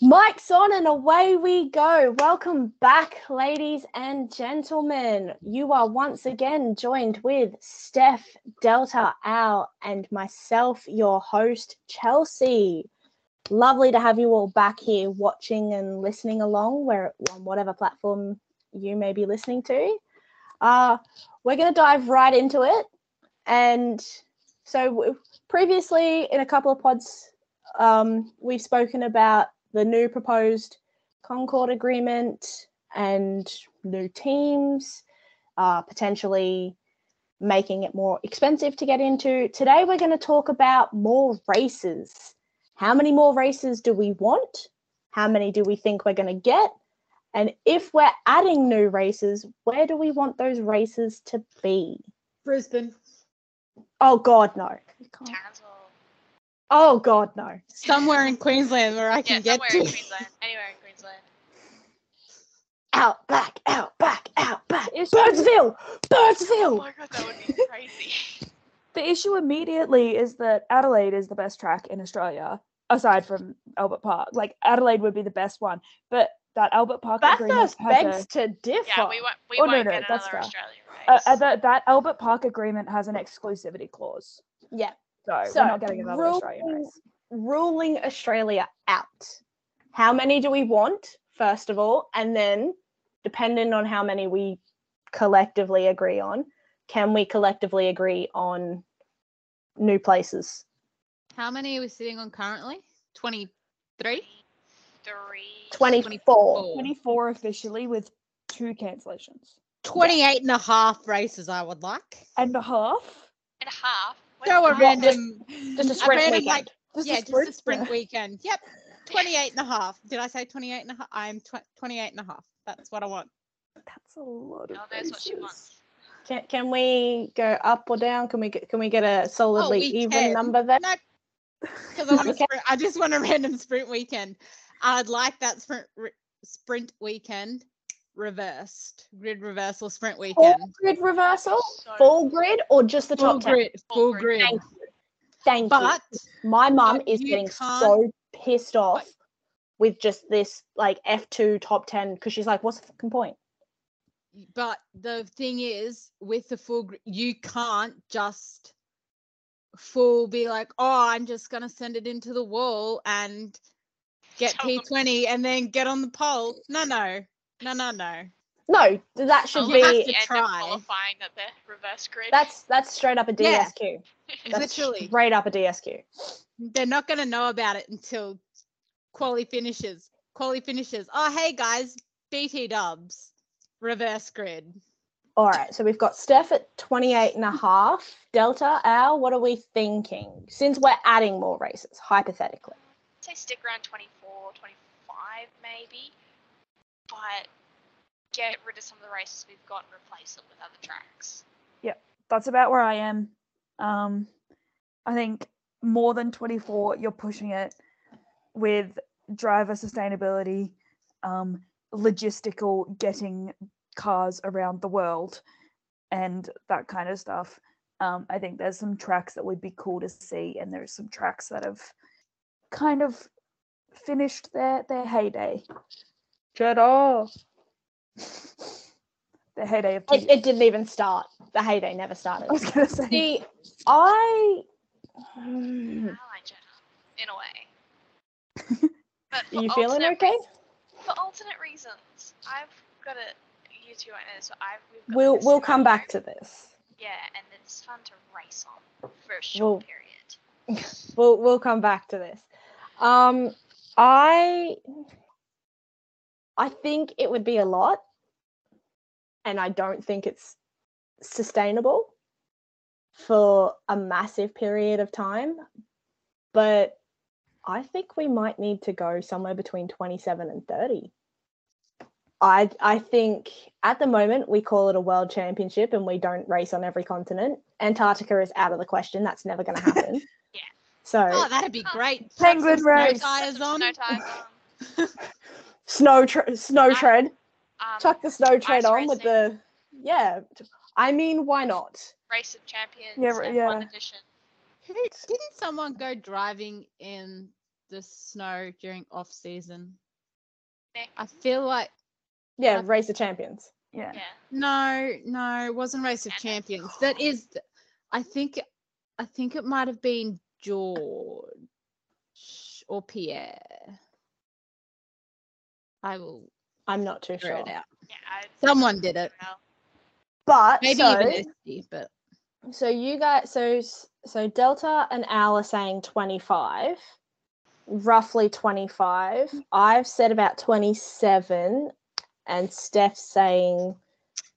Mike's on and away we go. Welcome back, ladies and gentlemen. You are once again joined with Steph, Delta, Al, and myself, your host, Chelsea. Lovely to have you all back here watching and listening along where on whatever platform you may be listening to. Uh, we're going to dive right into it. And so, previously in a couple of pods, um, we've spoken about the new proposed Concord Agreement and new teams, uh, potentially making it more expensive to get into. Today, we're going to talk about more races. How many more races do we want? How many do we think we're going to get? And if we're adding new races, where do we want those races to be? Brisbane. Oh, God, no. Townsville. Oh, God, no. Somewhere in Queensland where I Yeah, can get somewhere to. in Queensland. Anywhere in Queensland. Out back, out back, out back. It's- Birdsville! Oh Birdsville! my god, that would be crazy. The issue immediately is that Adelaide is the best track in Australia, aside from Albert Park. Like Adelaide would be the best one, but that Albert Park agreement Bathurst has begs a, to differ. yeah, we won't, we Oh, no, won't no, get that's another fair. Australian uh, race. uh, that that Albert Park agreement has an exclusivity clause. yeah. So, So, we're not getting another Australian ruling- race. Ruling Australia out. How many do we want, first of all? And then, depending on how many we collectively agree on, can we collectively agree on new places? How many are we sitting on currently? 23? Three. 24. 24 officially with two cancellations. 28 and a half races I would like. And a half? and a half. What Throw a random. Just a a sprint random, weekend. like, Just a yeah, just a sprint? sprint weekend. Yep. 28 and a half. Did I say 28 and a half? I'm tw- 28 and a half. That's what I want. That's a lot of God knows what she wants. Can, can we go up or down? Can we get can we get a solidly oh, we even can. number there? No, because I want a Okay. I just want a random sprint weekend. I'd like that sprint re- sprint weekend reversed, grid reversal sprint weekend. Full weekend. grid reversal, So- full grid, or just the Full top ten? grid, Full full grid. grid. Thank you. Thank But you. My mum is you getting so pissed off with just this like F2 top 10 because she's like, what's the fucking point? but the thing is, with the full, grid, you can't just full be like, oh, I'm just gonna send it into the wall and get P20 and then get on the pole. No, no, no, no, no. No, that should Oh, You have be to End up try. qualifying at the reverse grid. that's that's straight up a Yeah. DSQ. That's Literally. straight up a DSQ. they're not going to know about it until quali finishes. Quali finishes. Oh, hey guys, BT dubs, reverse grid. All right, so we've got Steph at 28 and a half. Delta, Al, what are we thinking? Since we're adding more races, hypothetically. say stick around 24, 25 maybe, but get rid of some of the races we've got and replace it with other tracks. Yeah, that's about where I am. Um, I think more than 24, you're pushing it with driver sustainability, um, logistical getting cars around the world, and that kind of stuff. Um, I think there's some tracks that would be cool to see, and there's some tracks that have kind of finished their their heyday. Jeddah. the heyday of It, it didn't even start. The heyday never started. I was gonna say. See, I. I like Jeddah, in a way. But Are you feeling okay? reas- for alternate reasons, I've got it. You two won't know this, but I've we've got We'll we'll come back to this. Yeah, and it's fun to race on for a short Well- period. We'll we'll come back to this. Um, I I think it would be a lot, and I don't think it's sustainable for a massive period of time. But I think we might need to go somewhere between 27 and 30. I I think at the moment we call it a world championship and we don't race on every continent. Antarctica is out of the question. That's never going to happen. Yeah. So Oh, that'd be great. Penguin race. Put tires some on. snow tires snow tre- snow I- tread. Um, Chuck the snow tread ice on with the yeah. I mean, why not? Race of Champions, Yeah, r- F1 yeah. edition. Who- Didn't someone go driving in the snow during off season. Nick? I feel like Yeah, Uh, race of champions. Yeah. Yeah. no, no, it wasn't Race of And- Champions. That is, I think, I think it might have been George or Pierre. I will I'm not too sure. it out. Yeah. I, Someone did it. well, But Maybe so, even Esty, but so you guys, so so Delta and Al are saying 25, roughly 25. I've said about 27, and Steph's saying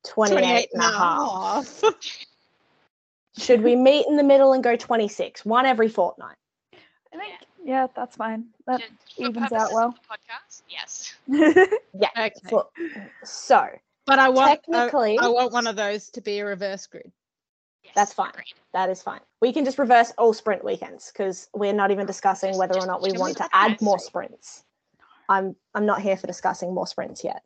28 and a half. Should we meet in the middle and go 26? One every fortnight. I think yeah, that's fine. That just for evens out well. Podcast. Yes. Yeah. Okay. So, so But I want, uh, technically, I want one of those to be a reverse grid. yes. That's fine. that is fine. We can just reverse all sprint weekends because we're not even discussing whether or not we want to add more sprints. I'm I'm not here for discussing more sprints yet.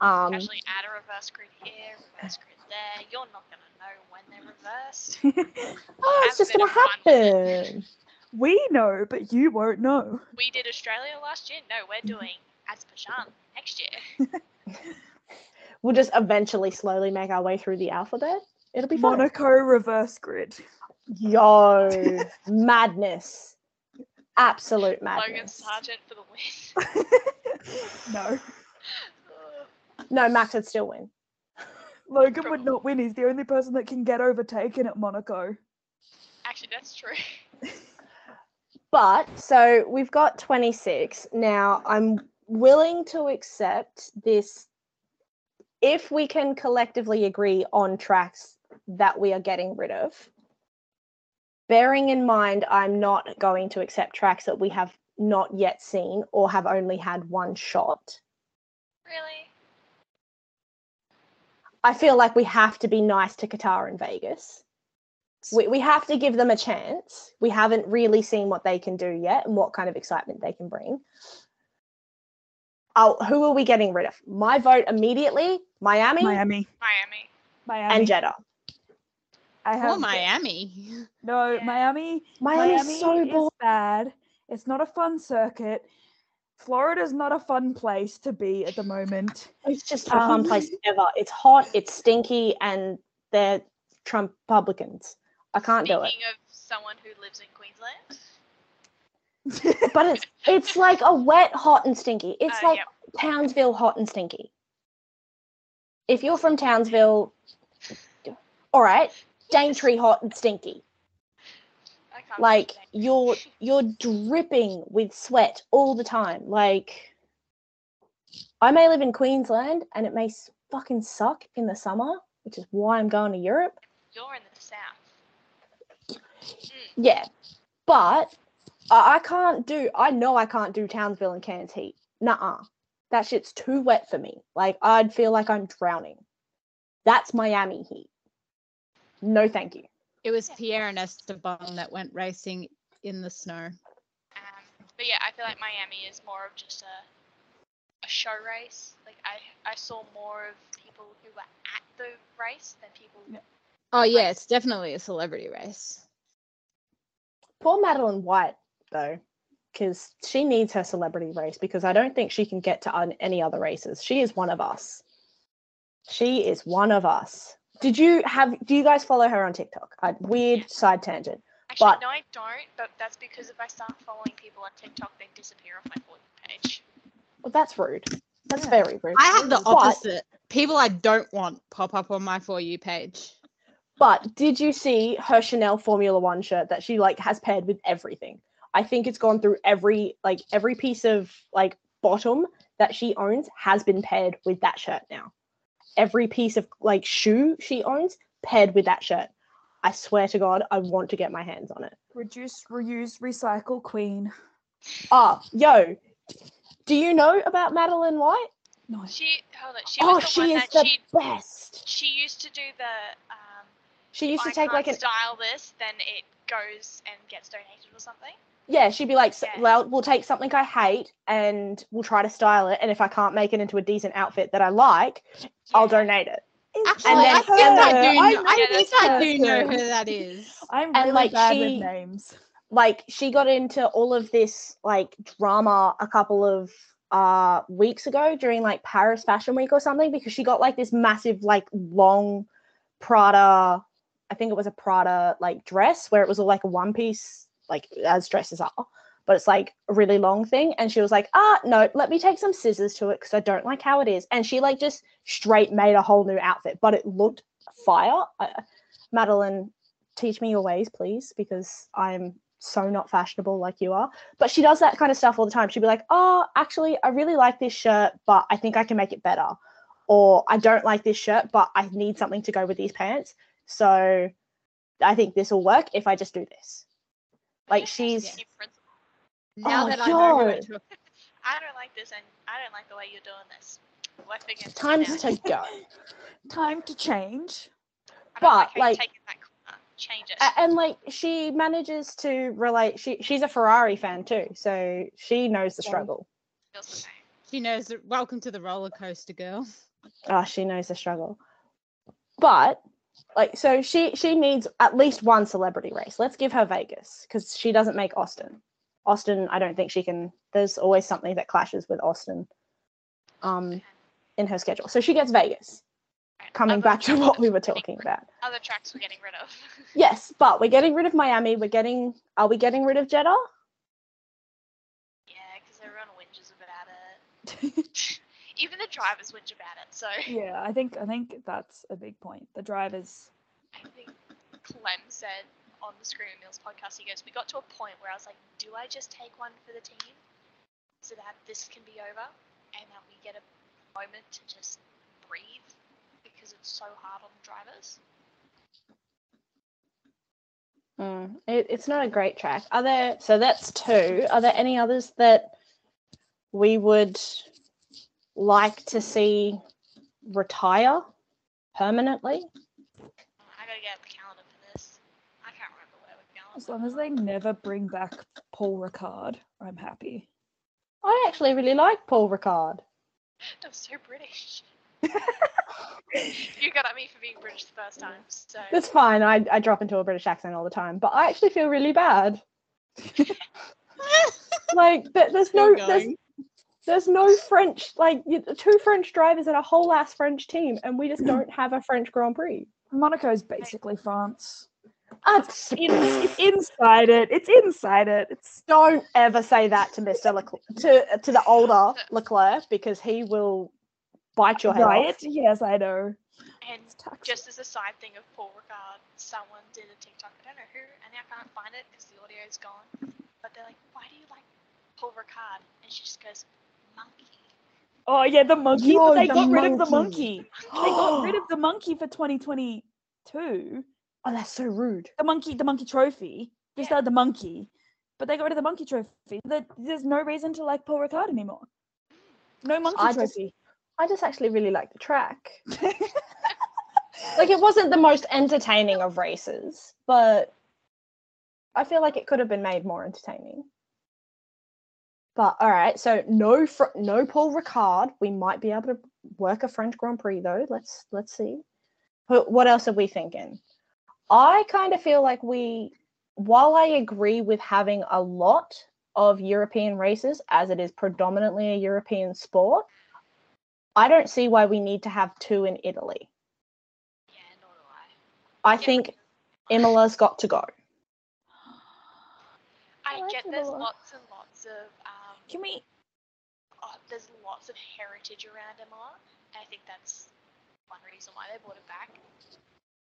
Um, Actually, add a reverse grid here, reverse grid there. You're not gonna know when they're reversed. oh, it's just gonna of fun with happen. we know, but you won't know. We did Australia last year. No, we're doing Azerbaijan next year. We'll just eventually slowly make our way through the alphabet. It'll be fun. Monaco reverse grid. Yo, madness. Absolute madness. Logan madness. Sargent for the win. no. No, Max would still win. Logan would not win. He's the only person that can get overtaken at Monaco. Actually, that's true. But so we've got 26. Now I'm willing to accept this if we can collectively agree on tracks that we are getting rid of. Bearing in mind, I'm not going to accept tracks that we have not yet seen or have only had one shot. Really? I feel like we have to be nice to Qatar and Vegas. We, we have to give them a chance. We haven't really seen what they can do yet and what kind of excitement they can bring. Oh, who are we getting rid of? My vote immediately Miami, Miami. Miami. Miami. and Jeddah. I have Oh, Miami. no Yeah. Miami. Miami's Miami so is boring. bad. It's not a fun circuit. Florida's not a fun place to be at the moment. It's just a fun Um, place ever. It's hot, it's stinky, and they're Trump Republicans. I can't do it. Speaking of someone who lives in Queensland. But it's it's like a wet, hot, and stinky. It's Uh, like yep. Townsville hot and stinky. If you're from Townsville, all right, Daintree hot and stinky. Like you're you're dripping with sweat all the time. Like I may live in Queensland and it may fucking suck in the summer, which is why I'm going to Europe. You're in the south. Yeah, but I, I can't do. I know I can't do Townsville and Cairns heat. Nuh-uh. That shit's too wet for me. Like I'd feel like I'm drowning. That's Miami heat. No, thank you. It was Pierre and Esteban that went racing in the snow. Um, but yeah, I feel like Miami is more of just a a show race. Like I I saw more of people who were at the race than people. Yeah. Oh yeah, it's definitely a celebrity race. Poor Madeline White though, because she needs her celebrity race because I don't think she can get to un- any other races. She is one of us. She is one of us. Did you have? Do you guys follow her on TikTok? A weird side tangent. Actually, But- no, I don't. But that's because if I start following people on TikTok, they disappear off my For You page. Well, that's rude. That's Yeah. very rude. I have the But- opposite. People I don't want pop up on my for you page. But did you see her Chanel Formula One shirt that she like has paired with everything? I think it's gone through every like every piece of like bottom that she owns has been paired with that shirt now. Every piece of like shoe she owns paired with that shirt. I swear to God, I want to get my hands on it. Reduce, reuse, recycle, queen. Ah, yo, do you know about Madeline White? No. She hold on. She oh, was the she one is that the best. she used to do the um. She used to I take can't like an style this, then it goes and gets donated or something. Yeah, she'd be like, Yeah. well, we'll take something I hate and we'll try to style it. And if I can't make it into a decent outfit that I like, I'll donate it. Actually, And then- I think I do I know. I, know think I do know who that is. I'm really like, bad she- with names. like she got into all of this like drama a couple of uh weeks ago during like Paris Fashion Week or something because she got like this massive like long Prada I think it was a Prada like dress where it was all like a one piece like as dresses are but it's like a really long thing and she was like ah no let me take some scissors to it because I don't like how it is and she like just straight made a whole new outfit but it looked fire I, Madeline teach me your ways please because I'm so not fashionable like you are. But she does that kind of stuff all the time. She'd be like, oh, actually, I really like this shirt, but I think I can make it better. Or I don't like this shirt, but I need something to go with these pants. So I think this will work if I just do this. Like she's New. Now Oh, that I know who yo. I don't like this, and I don't like the way you're doing this. Work against me times to go. Time to change. I don't like but, like- you're that corner. Change it. A- and like she manages to relate she she's a Ferrari fan too. So she knows the Yeah. struggle. Feels the same. She knows that welcome to the roller coaster, girl. Oh, she knows the struggle. But like so she she needs at least one celebrity race. Let's give her Vegas because she doesn't make Austin. Austin, I don't think she can there's always something that clashes with Austin um in her schedule. So she gets Vegas. Coming other back to what we we're were talking rid- about. Other tracks we're getting rid of. Yes, but we're getting rid of Miami. We're getting are we getting rid of Jeddah? yeah, because everyone whinges about it. Even the drivers whinge about it. So yeah, I think I think that's a big point. The drivers. I think Clem said on the Screaming Meals podcast, he goes, We got to a point where I was like, Do I just take one for the team so that this can be over and that we get a moment to just breathe because it's so hard on the drivers? Mm, it, it's not a great track. Are there? So that's two. Are there any others that we would like to see retire permanently? I gotta get the calendar for this. I can't remember where we're going. As long as they never bring back Paul Ricard, I'm happy. I actually really like Paul Ricard. That was so British. you got at me for being British the first time, so It's fine. I, I drop into a British accent all the time, but I actually feel really bad. Like th- there's no there's, going. There's no French like two French drivers and a whole ass French team, and we just don't have a French Grand Prix. Monaco is basically France. Uh, It's, it's inside it. It's inside it. It's don't ever say that to Mr. Leclerc, to to the older Leclerc because he will bite your head right. off. Yes, I know. and just as a side thing of Paul Ricard, someone did a TikTok. I don't know who, and I can't find it because the audio is gone. But they're like, "Why do you like Paul Ricard?" And she just goes, "Monkey." Oh yeah, the monkey. Yo, they the got rid of the monkey. monkey. They got rid of the monkey for 2022. Oh, that's so rude. The monkey, the monkey trophy. They Yeah. started the monkey, but they got rid of the monkey trophy. There's no reason to like Paul Ricard anymore. No monkey I just- trophy. I just actually really like the track. like it wasn't the most entertaining of races, but I feel like it could have been made more entertaining. But all right, so no fr- no Paul Ricard. We might be able to work a French Grand Prix though. Let's let's see. But what else are we thinking? I kind of feel like we, while I agree with having a lot of European races, as it is predominantly a European sport, I don't see why we need to have two in Italy. Yeah, nor do I. I think Imola's got to go. I like get there's Imola. lots and lots of Can we? oh, there's lots of heritage around Imola, and I think that's one reason why they brought it back.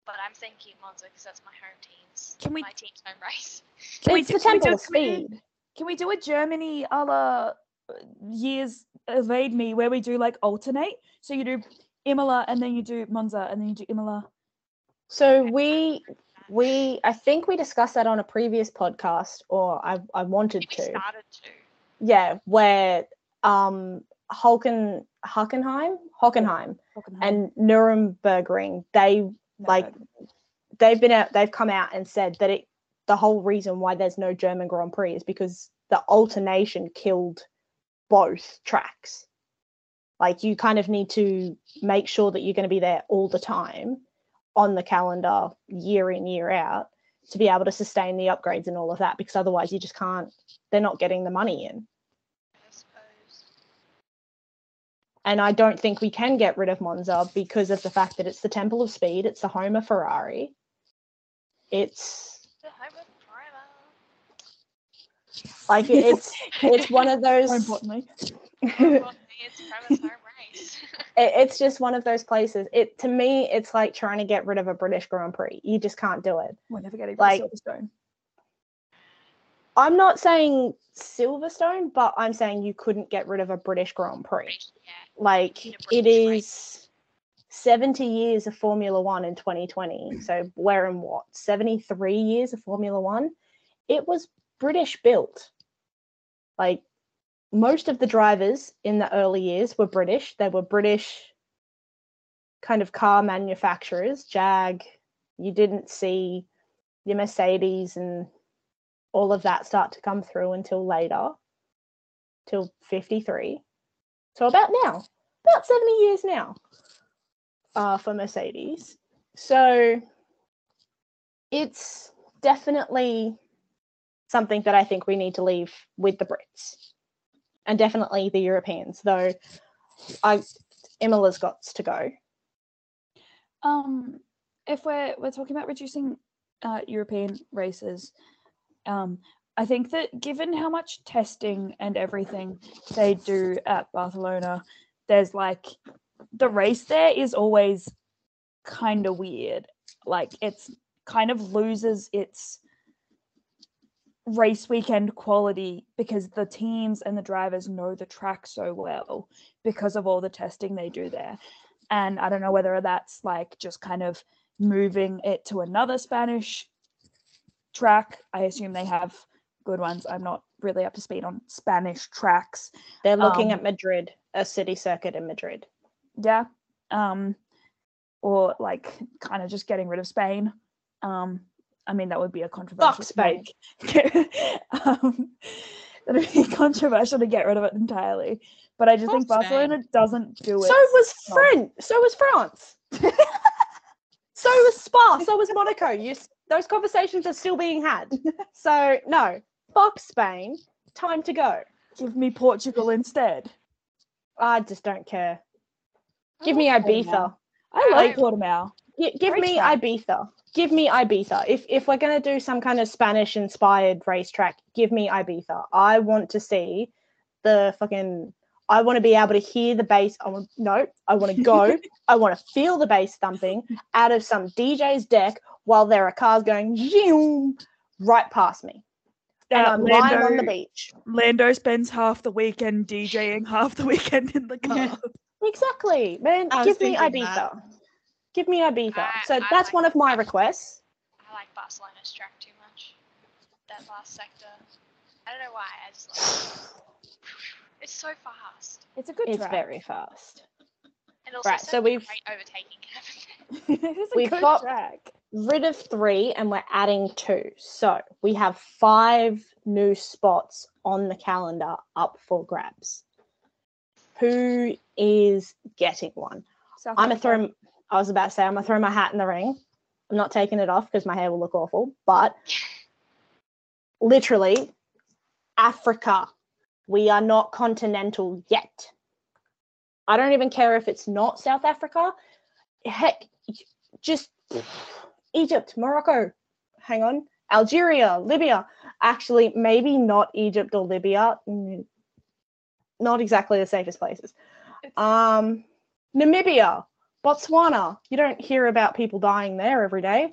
But I'm thinking Monza because that's my home team's Can we- my team's home race. Can we it's do- the can temple of we speed. Can we do a Germany a la uh, years evade me where we do like alternate? So you do Imola and then you do Monza and then you do Imola. So we we I think we discussed that on a previous podcast, or I I I wanted think we to. Yeah, where um Hulken Hockenheim? Hockenheim. Hockenheim, and Nurburgring they like they've been out they've come out and said that it the whole reason why there's no German Grand Prix is because the alternation killed both tracks. Like you kind of need to make sure that you're going to be there all the time on the calendar year in year out to be able to sustain the upgrades and all of that because otherwise you just can't they're not getting the money in I suppose. and i don't think we can get rid of monza because of the fact that it's the temple of speed it's the home of ferrari it's The home of driver. like it's it's one of those importantly. Well, it's home. It, it's just one of those places. It to me it's like trying to get rid of a british grand prix. You just can't do it. We're never getting Like- like, Silverstone. i'm not saying silverstone but i'm saying you couldn't get rid of a british grand prix. Yeah. like need a it British race. 70 years of formula one in 2020 so where and what? 73 years of formula one? It was british built. Like most of the drivers in the early years were british. They were british kind of car manufacturers jag you didn't see your mercedes and all of that start to come through until later till 53 so about now about 70 years now uh, for Mercedes. So it's definitely something that I think we need to leave with the Brits and definitely the Europeans, though I Imola's got to go. Um, if we're we're talking about reducing uh, European races, um, I think that given how much testing and everything they do at Barcelona, there's like the race there is always kind of weird. Like it's kind of loses its race weekend quality because the teams and the drivers know the track so well because of all the testing they do there. And I don't know whether that's like just kind of moving it to another Spanish track. I assume they have good ones. I'm not really up to speed on Spanish tracks. They're looking Um, at Madrid, a city circuit in Madrid. Yeah. Um or like kind of just getting rid of Spain. Um I mean that would be a controversial Spain. take. um that would be controversial to get rid of it entirely. But I just think Fuck Spain. Barcelona doesn't do it. So was no. French. So was France. so was Spa. So was Monaco. You, those conversations are still being had. So no, fuck Spain. Time to go. Give me Portugal instead. I just don't care. Give me Ibiza. I like Portimao. Gi- give me track. Ibiza. Give me Ibiza. If if we're gonna do some kind of Spanish inspired racetrack, give me Ibiza. I want to see the fucking. I want to be able to hear the bass. I want no. I want to go. I want to feel the bass thumping out of some DJ's deck while there are cars going zoom right past me, and Uh, I'm lying on the beach. Lando spends half the weekend DJing, half the weekend in the car. Exactly, man. I Give me Ibiza. that. Give me Ibiza. I- So I that's like one of my that. requests. I like Barcelona's track too much. That last sector. I don't know why. I just love it. It's so fast. It's a good It's track. very fast. And also Right, so, so we've- great overtaking happened. it's a We've good got- track. rid of three and we're adding two. So we have five new spots on the calendar up for grabs. Who is getting one? South I'm gonna throw. I was about to say I'm gonna throw my hat in the ring. I'm not taking it off because my hair will look awful. But literally, Africa. We are not continental yet. I don't even care if it's not South Africa. Heck, just Egypt, Morocco. Hang on, Algeria, Libya. Actually, maybe not Egypt or Libya. Mm, Not exactly the safest places. Um, Namibia, Botswana. You don't hear about people dying there every day.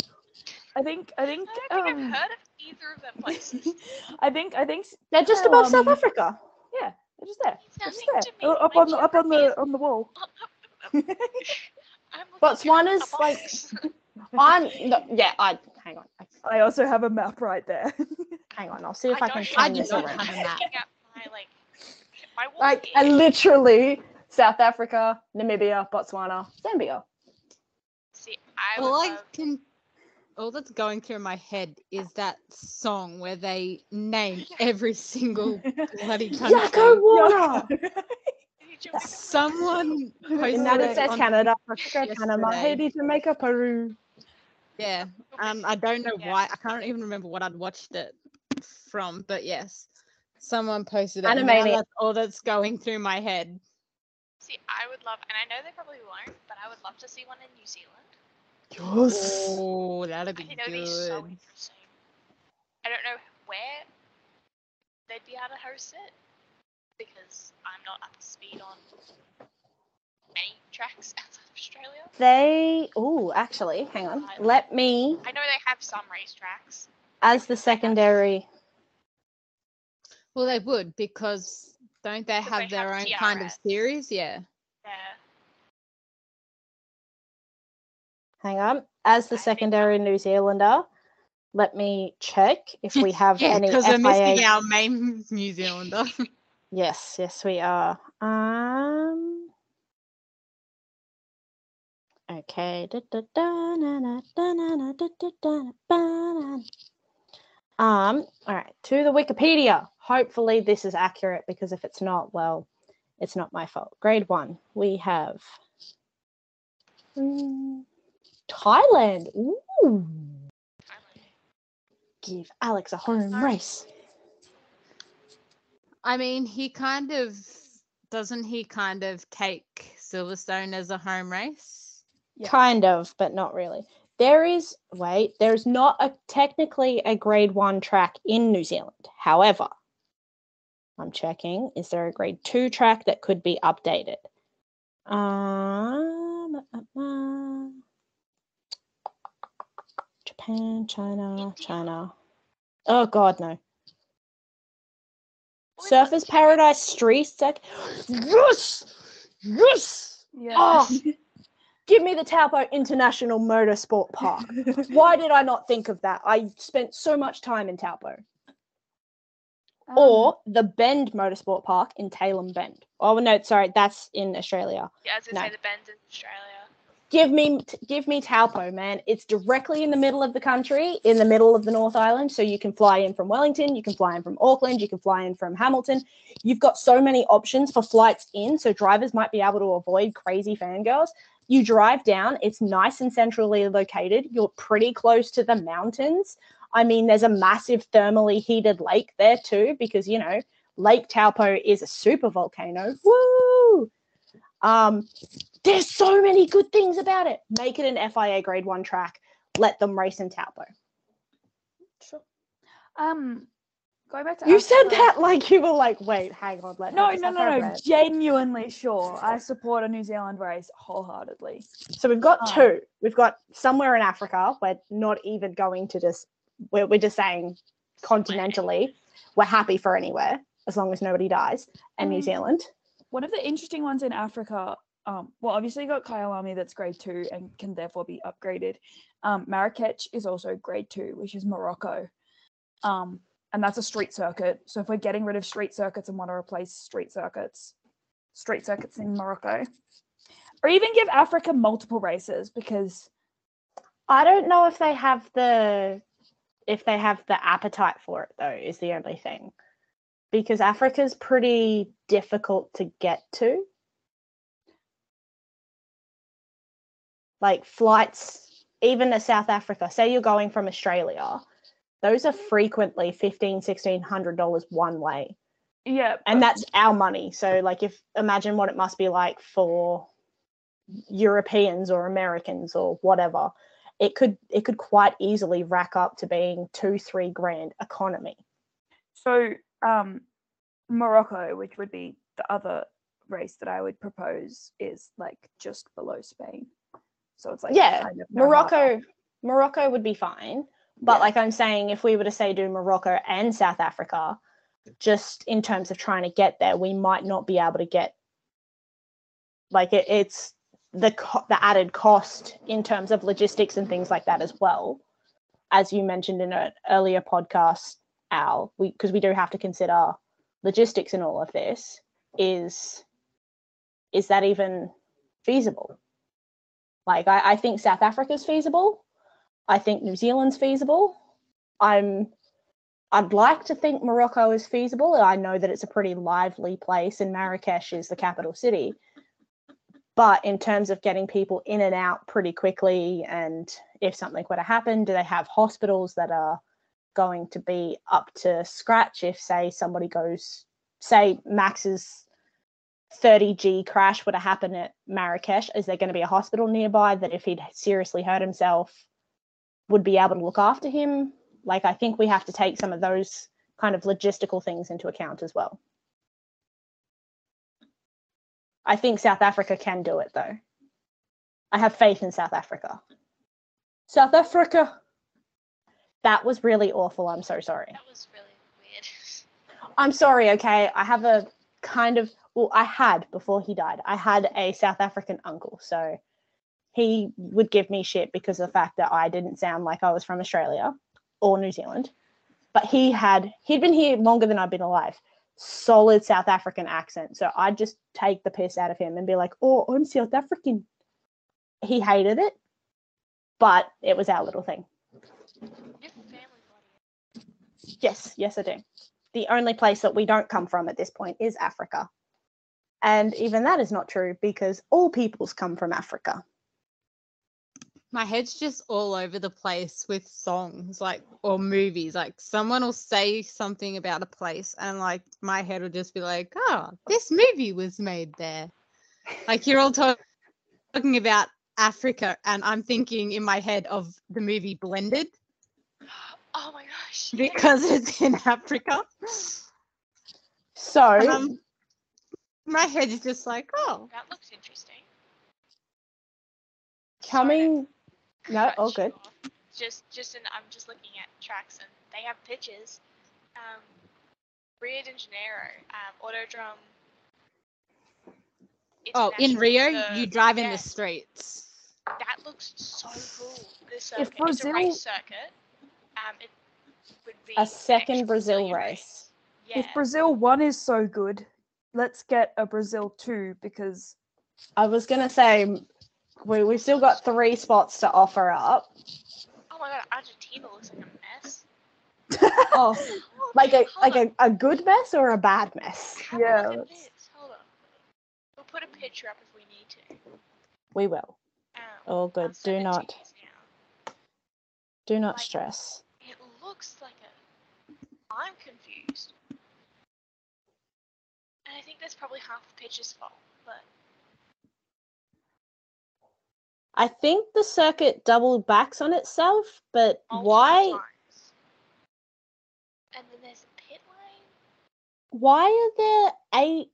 I think. I think. I don't think um, I've heard of either of them places. I think. I think. They're just above South Um, Africa. Yeah, they're just there. They're just there. to me. Uh, Up My on the up on is the on the wall. I'm Botswana's like- I'm no, yeah. I hang on, I also have a map right there. hang on. I'll see if I, can don't I find do this not around. have a map. my like my Like. I literally South Africa, Namibia, Botswana, Zambia. See, I would All I love can, all that's going through my head is that song where they name every single bloody country. Yakko Warner. Someone posted United it States, on Canada, TikTok Africa, Panama, yesterday. Haiti, Jamaica, Peru. Yeah. It'll Um, f- I don't know yeah. why. I can't even remember what I'd watched it from, but yes, someone posted it. and Animaniacs. That's all that's going through my head. See, I would love, and I know they probably won't, but I would love to see one in New Zealand. Yes. Oh, that'd I be think that would be so good. interesting. I don't know where they'd be able to host it because I'm not up to speed on many tracks outside of Australia. They. Oh, actually, hang on. Let me, I know they have some racetracks. as the secondary. Well, they would because don't they have they their have own kind of series? Yeah. Yeah. Hang on. As the I secondary New Zealander, let me check if we have Yeah, any because we're missing our main New Zealander. Yes, yes, we are. Um. Okay. Um. All right. To the Wikipedia. Hopefully, this is accurate because if it's not, well, it's not my fault. Grade one. We have. Thailand. Ooh. Give Alex a home race. I mean, he kind of doesn't he kind of take Silverstone as a home race? Yeah. Kind of, but not really. There is wait, there's not a technically a grade one track in New Zealand. However, I'm checking, is there a grade two track that could be updated? Um, uh, uh, Japan, China, China. Oh god, no. Surfers Paradise Street Sec. Yes! Yes! Yeah. Oh. Give me the Taupo International Motorsport Park. Why did I not think of that? I spent so much time in Taupo. Um, Or the Bend Motorsport Park in Tailem Bend. Oh no, sorry, that's in Australia. Yeah, as I No. say, the Bend's in Australia. Give me give me Taupo, man. It's directly in the middle of the country, in the middle of the North Island. So you can fly in from Wellington, you can fly in from Auckland, you can fly in from Hamilton. You've got so many options for flights in, so drivers might be able to avoid crazy fangirls. You drive down, it's nice and centrally located. You're pretty close to the mountains. I mean, there's a massive thermally heated lake there too, because you know, Lake Taupo is a super volcano. Woo! Um, there's so many good things about it. Make it an FIA grade one track. Let them race in Taupo. Sure. Um, going back to You said that like you were like, wait, hang on, let No, no, no, no. Genuinely sure. I support a New Zealand race wholeheartedly. So we've got Oh. two. We've got somewhere in Africa. We're not even going to just. We're, we're just saying continentally. We're happy for anywhere as long as nobody dies. And New Um, Zealand. One of the interesting ones in Africa, um, well, obviously you got Kyalami that's grade two and can therefore be upgraded. Um, Marrakech is also grade two, which is Morocco. Um, and that's a street circuit. So if we're getting rid of street circuits and want to replace street circuits, street circuits in Morocco. Or even give Africa multiple races because I don't know if they have the if they have the appetite for it though is the only thing. Because Africa's pretty difficult to get to. Like flights even to South Africa, say you're going from Australia, those are frequently 15 1600 dollars one way. yeah, And that's our money. So like if imagine what it must be like for Europeans or Americans or whatever it could it could quite easily rack up to being two three grand economy So, um, Morocco, which would be the other race that I would propose, is like just below Spain. So it's like Yeah, kind of no harder. morocco morocco would be fine but Yeah. like i'm saying if we were to say do morocco and south africa just in terms of trying to get there we might not be able to get like it, it's the co- the added cost in terms of logistics and things like that as well as you mentioned in an earlier podcast al we because we do have to consider logistics in all of this is is that even feasible like I, I think South Africa's feasible. I think New Zealand's feasible. I'm I'd like to think Morocco is feasible. I know that it's a pretty lively place and Marrakesh is the capital city. But in terms of getting people in and out pretty quickly, and if something were to happen, do they have hospitals that are going to be up to scratch if, say, somebody goes, say, Max's 30G crash were to happen at Marrakesh? Is there going to be a hospital nearby that if he'd seriously hurt himself would be able to look after him? Like, I think we have to take some of those kind of logistical things into account as well. I think South Africa can do it though. I have faith in South Africa. South Africa. That was really awful. I'm so sorry. That was really weird. I'm sorry, okay? I have a kind of, well, I had before he died, I had a South African uncle. So he would give me shit because of the fact that I didn't sound like I was from Australia or New Zealand. But he had, he'd been here longer than I've been alive. Solid South African accent. So I'd just take the piss out of him and be like, oh, I'm South African. He hated it, but it was our little thing. Yes, yes, I do. The only place that we don't come from at this point is Africa. And even that is not true because all peoples come from Africa. My head's just all over the place with songs, like or movies. Like someone will say something about a place, and like my head will just be like, "Oh, this movie was made there." Like you're all talk- talking about Africa, and I'm thinking in my head of the movie Blended Oh my gosh. yes. because it's in Africa. So, And I'm, my head is just like, "Oh, that looks interesting. coming. No, Cut all good. off. Just, just, in, I'm just looking at tracks and they have pictures. Um, Rio de Janeiro, um, Autodrome. oh, in Rio, the- you drive in the streets." That looks so cool. This If circuit, it's a Brazil- race circuit. Um, it would be A second Brazil Brazilian race. Yeah. If Brazil one is so good, let's get a Brazil two because I was going to say, we, we've still got three spots to offer up. oh my god, Argentina looks like a mess. Oh, Hold like a like a, a good mess or a bad mess? on. Have Yeah, a look at let's- this. Hold on. We'll put a picture up if we need to. We will. Um, All good. Do not do not Like- stress. It looks like a. I'm confused. And I think that's probably half the picture's fault, but I think the circuit double backs on itself, but multiple why times. And then there's a pit lane. why are there eight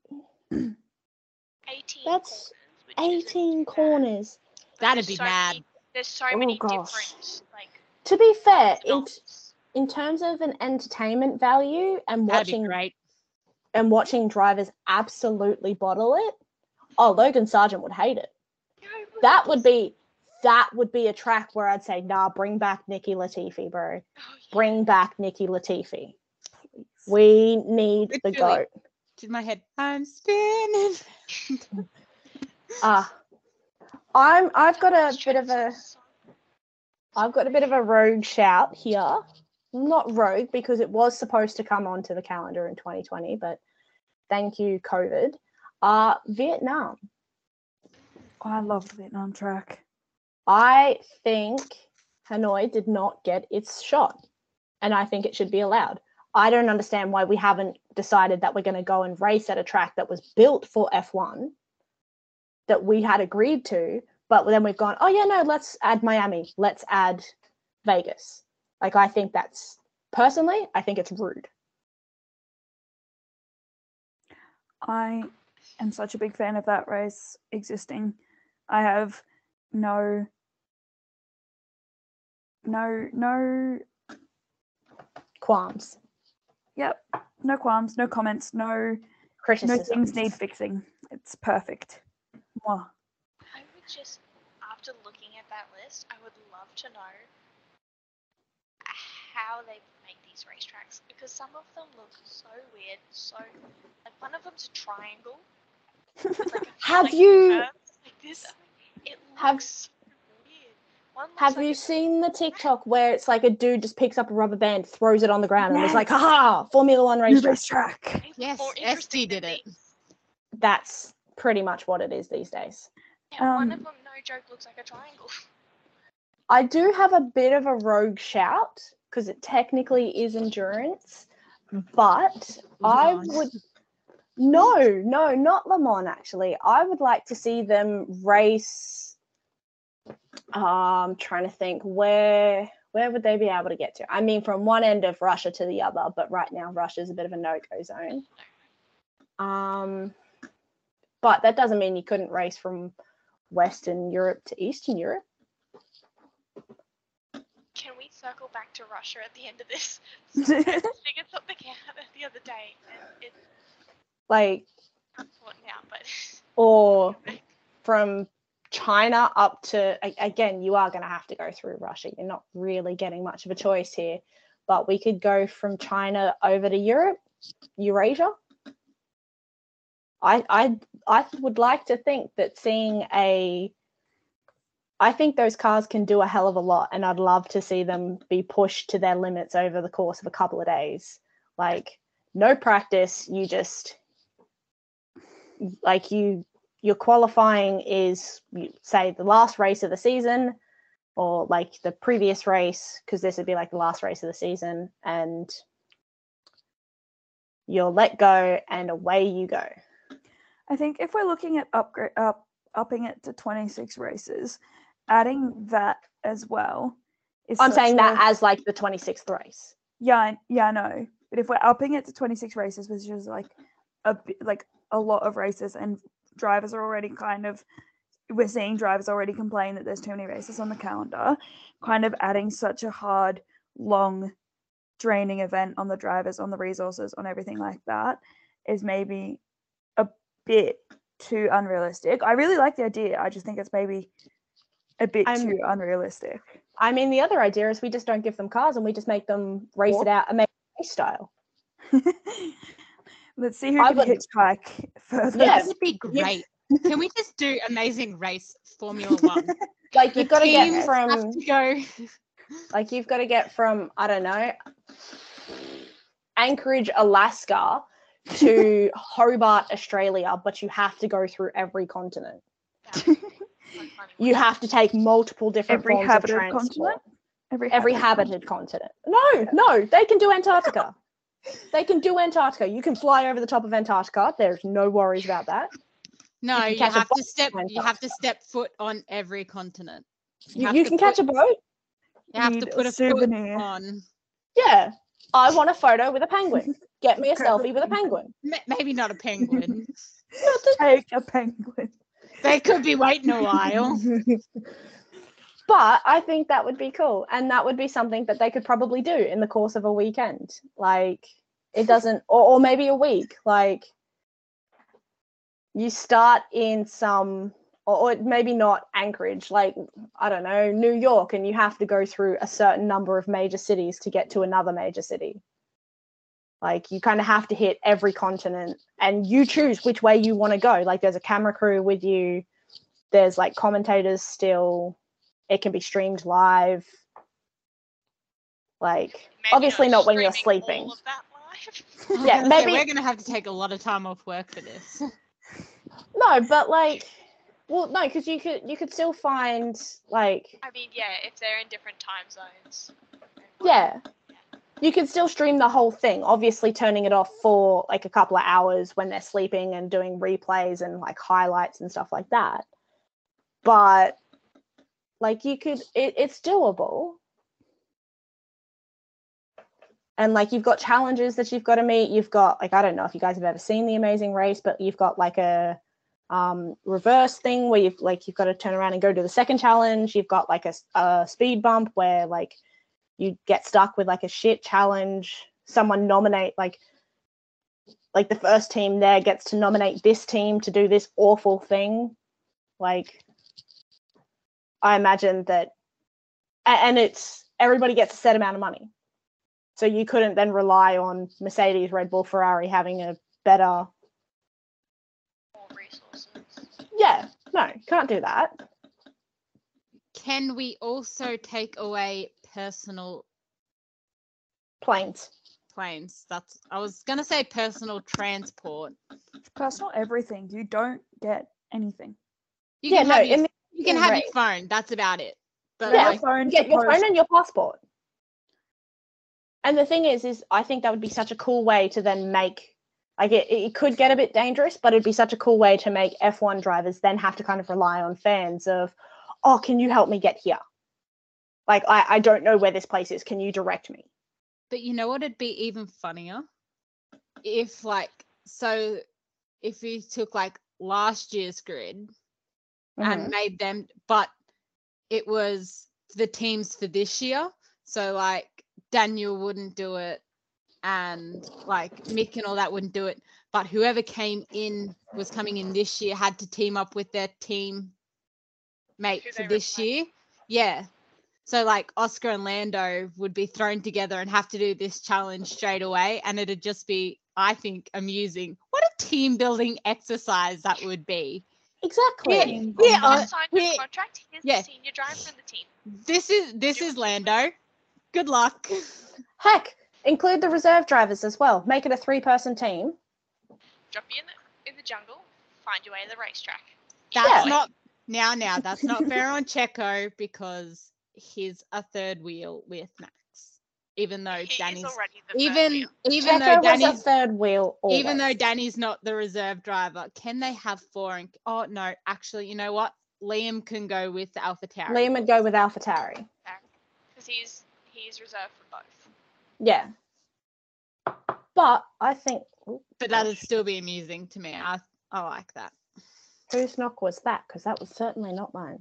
18 That's corners. which isn't 18 too bad, corners? but That'd there's be so mad. Many, there's so Oh, many gosh. different like To be fair, in, zones. in terms of an entertainment value and That'd be watching great. and watching drivers absolutely bottle it, oh Logan Sargent would hate it. That would be that would be a track where I'd say, nah, bring back Nikki Latifi, bro. oh. Bring back Nikki Latifi. We need the goat. To my head, I'm spinning. Ah, I'm. I've got a bit of a. I've got a bit of a rogue shout here. Not rogue because it was supposed to come onto the calendar in 2020, but thank you, COVID. Uh, Vietnam. Oh, I love the Vietnam track. I think Hanoi did not get its shot, and I think it should be allowed. I don't understand why we haven't decided that we're going to go and race at a track that was built for F1 that we had agreed to, but then we've gone, oh, yeah, no, let's add Miami, let's add Vegas. Like, I think that's personally, I think it's rude. I am such a big fan of that race existing. I have no no no Qualms, yep, no qualms, no comments, no no things need fixing. It's perfect. Mwah. I would just, after looking at that list, I would love to know how they make these racetracks because some of them look so weird. So, like one of them's a triangle. like, a Have you- curves like this? I mean, it looks Have- so weird. One looks Have like you seen the TikTok where it's like a dude just picks up a rubber band, throws it on the ground, and it's like, haha, Formula One race racetrack. racetrack. Yes, more SD did it. That's pretty much what it is these days. Yeah, one of Um, them, no joke, looks like a triangle. I do have a bit of a rogue shout because it technically is endurance, but I would no, no, not Le Mans actually. I would like to see them race. I'm um, trying to think where where would they be able to get to? I mean, from one end of Russia to the other, but right now Russia is a bit of a no-go zone. Um, but that doesn't mean you couldn't race from Western Europe to Eastern Europe. Can we circle back to Russia at the end of this? I figured something out the other day, and Like important now, but or from China up to again, you are going to have to go through Russia. You're not really getting much of a choice here, but we could go from China over to Europe, Eurasia. I I I would like to think that seeing a I think those cars can do a hell of a lot, and I'd love to see them be pushed to their limits over the course of a couple of days. Like no practice, you just like you your qualifying is say the last race of the season or like the previous race because this would be like the last race of the season and you're let go and away you go I think if we're looking at upgrade up upping it to 26 races, adding that as well is i'm saying that a- as like the 26th race yeah, yeah, I know. But if we're upping it to 26 races, which is like a like a lot of races, and drivers are already kind of we're seeing drivers already complain that there's too many races on the calendar. Kind of adding such a hard, long, draining event on the drivers, on the resources, on everything like that is maybe a bit too unrealistic. I really like the idea. I just think it's maybe a bit I'm- too unrealistic. i mean the other idea is we just don't give them cars and we just make them race Or- it out and make race style Let's see who I can would- hitchhike further. Yeah. That would be great. Can we just do Amazing Race Formula One? like you've got to get from to go. Like you've got to get from I don't know Anchorage, Alaska to Hobart, Australia, but you have to go through every continent. that's. You have to take multiple different Every forms of transport. continent? Every, Every habited continent. No, no, they can do Antarctica. They can do Antarctica. You can fly over the top of Antarctica. There's no worries about that. No, can you have to step. You have to step foot on every continent. You, have you to can catch a boat. You have to Need a put a souvenir. foot on. Yeah. I want a photo with a penguin. Get me a selfie with a penguin. Maybe not a penguin. Take a penguin. they could be waiting a while. but I think that would be cool. And that would be something that they could probably do in the course of a weekend. Like it doesn't or, or maybe a week. Like you start in some or, or maybe not Anchorage, like I don't know, New York, and you have to go through a certain number of major cities to get to another major city. Like you kind of have to hit every continent and you choose which way you want to go. Like there's a camera crew with you, there's like commentators still, it can be streamed live. Like Maybe obviously not when you're sleeping. All of that live. Yeah, gonna maybe- we're gonna have to take a lot of time off work for this. No, but like well no, because you could you could still find like I mean, yeah, if they're in different time zones. yeah. You could still stream the whole thing, obviously turning it off for like a couple of hours when they're sleeping and doing replays and like highlights and stuff like that. But like you could it, it's doable. And like you've got challenges that you've got to meet. You've got like I don't know if you guys have ever seen the Amazing Race, but you've got like a um reverse thing where you've like you've got to turn around and go to the second challenge. You've got like a speed bump where like you get stuck with like a shit challenge. Someone nominate like like the first team there gets to nominate this team to do this awful thing. Like I imagine that and it's everybody gets a set amount of money. So you couldn't then rely on Mercedes, Red Bull, Ferrari having a better yeah, no, can't do that. Can we also take away personal Planes. planes? That's I was gonna say personal transport. Personal everything. You don't get anything. You yeah, no, your, in the you can have race. your phone. That's about it. But Yeah. like, phone get your phone and your passport. And the thing is, is I think that would be such a cool way to then make like it, it could get a bit dangerous, but it'd be such a cool way to make F1 drivers then have to kind of rely on fans of, oh, can you help me get here? Like I, I don't know where this place is. Can you direct me? but you know what? It'd be even funnier if like so if we took like last year's grid and Mhm. made them, but it was the teams for this year. So like Daniel wouldn't do it, and like Mick and all that wouldn't do it. But whoever came in was coming in this year had to team up with their team mate Who for this replace. year. Yeah. So like Oscar and Lando would be thrown together and have to do this challenge straight away, and it'd just be, I think, amusing. What a team building exercise that would be. Exactly. Yeah, Team yeah, bonding. uh, You signed a yeah. contract. Here's yeah. the senior driver in the team. This is this is Lando. Good luck. Heck, include the reserve drivers as well. Make it a three-person team. Drop you in the in the jungle. Find your way to the racetrack. That's Yeah. not now now that's not fair on Checo because he's a third wheel with Max. Even though He Danny's is already the third even wheel. even though Checo was Danny's third wheel. even though. Danny's not the reserve driver, can they have four and oh no, actually, you know what? Liam can go with the AlphaTauri. Liam would go with AlphaTauri. because he's he's reserved for both. Yeah. But I think ooh, but that'd still be amusing to me. I I like that. whose knock was that? Because that was certainly not mine.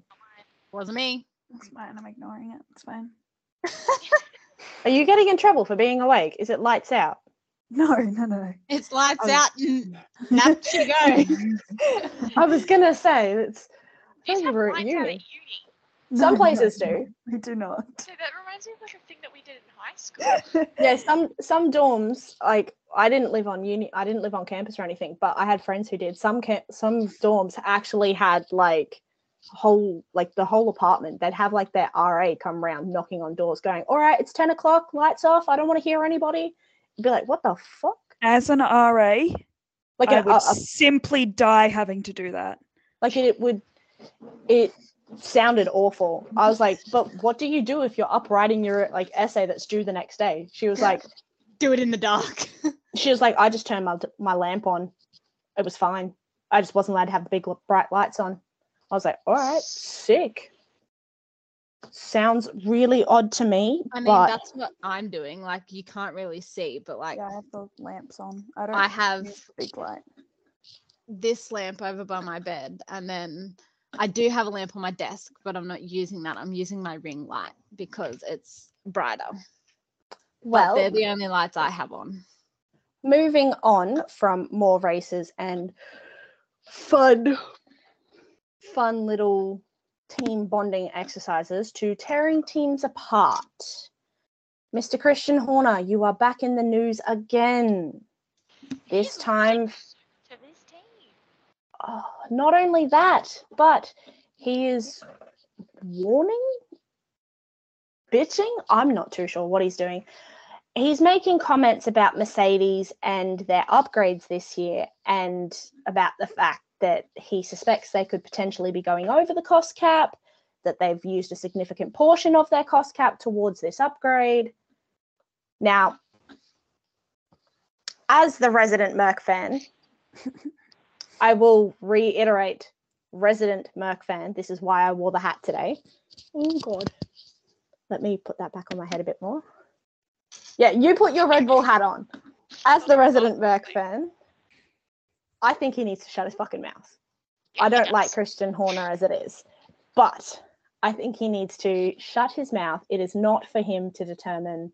Wasn't me. It's fine. I'm ignoring it. It's fine. Are you getting in trouble for being awake? Is it lights out? No, no, no. It's lights Oh. out and nap to go. I was gonna say it's These you have were at lights out at uni. uni. Some No, places no, do. We do not. So that reminds me of like a thing that we did in high school. yeah, some some dorms like I didn't live on uni. I didn't live on campus or anything, but I had friends who did. Some camp, some dorms actually had like whole like the whole apartment. They'd have like their RA come round knocking on doors, going, "All right, it's ten o'clock, lights off. I don't want to hear anybody." Be like, "What the fuck?" As an RA, Like I a, would a, a simply die having to do that. like it would it sounded awful i was like but what do you do if you're up writing your like essay that's due the next day she was like Do it in the dark. she was like i just turned my my lamp on it was fine i just wasn't allowed to have the big bright lights on i was like all right sick sounds really odd to me I mean, but that's what I'm doing. Like you can't really see, but like yeah, I have the lamps on. I don't. I have big light. this lamp over by my bed and then I do have a lamp on my desk, but I'm not using that. I'm using my ring light because it's brighter. well but they're the only lights I have on. moving on from more races and fun fun little team bonding exercises to tearing teams apart. Mr christian horner you are back in the news again. This He's time to this team. oh, not only that but he is warning? Bitching? I'm not too sure what he's doing. He's making comments about Mercedes and their upgrades this year and about the fact that he suspects they could potentially be going over the cost cap, that they've used a significant portion of their cost cap towards this upgrade. Now, as the resident Merc fan, I will reiterate resident Merc fan. This is why I wore the hat today. Oh, God. Let me put that back on my head a bit more. Yeah, you put your Red Bull hat on. As the resident Merc fan, I think he needs to shut his fucking mouth. I don't like. Christian Horner as it is, but I think he needs to shut his mouth. It is not for him to determine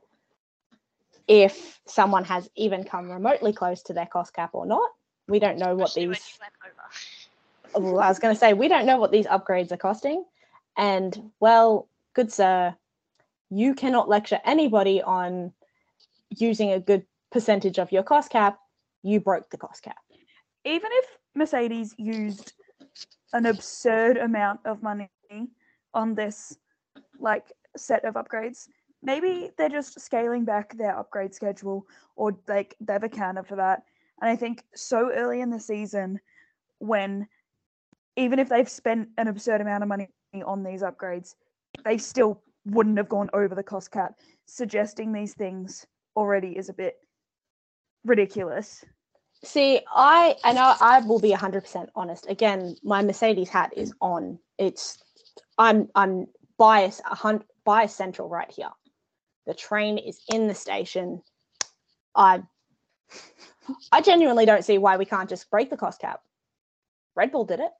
if someone has even come remotely close to their cost cap or not. We don't know what Especially these over. well, I was going to say, we don't know what these upgrades are costing. And, well, good sir, you cannot lecture anybody on using a good percentage of your cost cap. You broke the cost cap. Even if Mercedes used an absurd amount of money on this like set of upgrades, maybe they're just scaling back their upgrade schedule or like they've accounted for that. And I think so early in the season when even if they've spent an absurd amount of money on these upgrades, they still wouldn't have gone over the cost cap. Suggesting these things already is a bit ridiculous. See, I and I, I will be hundred percent honest. Again, my Mercedes hat is on. It's I'm I'm bias a hundred bias central right here. The train is in the station. I I genuinely don't see why we can't just break the cost cap. Red Bull did it.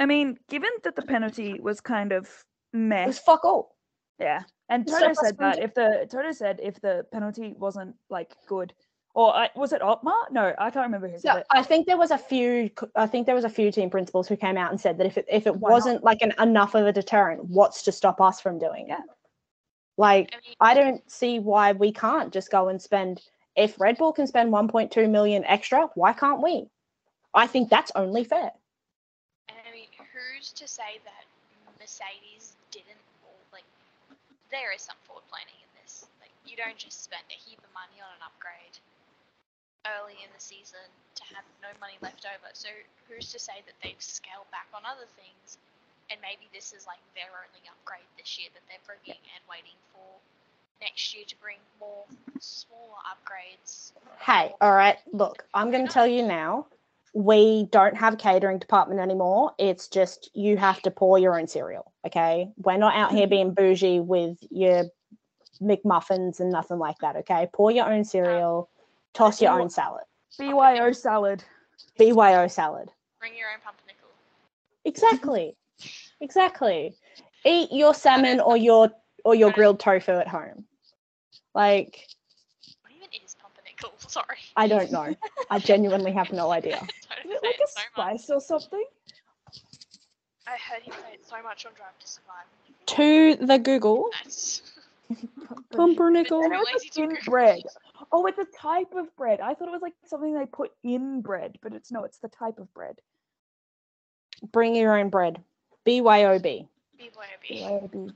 I mean, given that the penalty was kind of meh, It was fuck all. yeah. And Toto said that if the Toto said if the penalty wasn't like good, or uh, was it Otmar? No, I can't remember who said So it. I think there was a few. I think there was a few team principals who came out and said that if it if it Why wasn't like an enough of a deterrent, what's to stop us from doing it? Like I don't see why we can't just go and spend. If Red Bull can spend 1.2 million extra, why can't we? I think that's only fair. and I mean, who's to say that Mercedes didn't, or like, there is some forward planning in this. Like, you don't just spend a heap of money on an upgrade early in the season to have no money left over. So who's to say that they've scaled back on other things, and maybe this is like their only upgrade this year that they're bringing and waiting for next year to bring more smaller upgrades. Hey, all right, look, I'm going to tell you now. We don't have a catering department anymore. It's just you have to pour your own cereal. Okay, we're not out here mm-hmm. being bougie with your McMuffins and nothing like that. Okay, pour your own cereal, toss your own salad, BYO salad. BYO salad. Bring your own pumpernickel. Exactly, exactly. Eat your salmon or your or your grilled tofu at home. Like What even is pumpernickel? Sorry. I don't know. I genuinely have no idea. Is it like it a so much. spice or something? I heard him say it so much on Drive to Survive. To the Google, Nice. pumpernickel. I know Lazy it's to in bread. Oh, it's a type of bread. I thought it was like something they put in bread, but it's no, it's the type of bread. Bring your own bread. BYOB. BYOB. BYOB.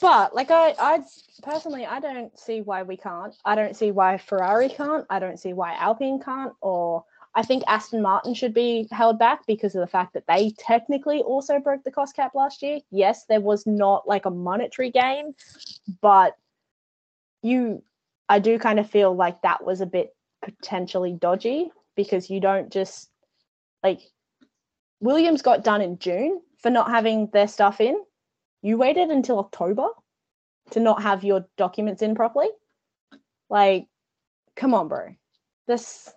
But like I, I personally, I don't see why we can't. I don't see why Ferrari can't. I don't see why Alpine can't. Or I think Aston Martin should be held back because of the fact that they technically also broke the cost cap last year. Yes, there was not like a monetary gain, but you, I do kind of feel like that was a bit potentially dodgy because you don't just like Williams got done in June for not having their stuff in you waited until October to not have your documents in properly. Like, come on, bro. This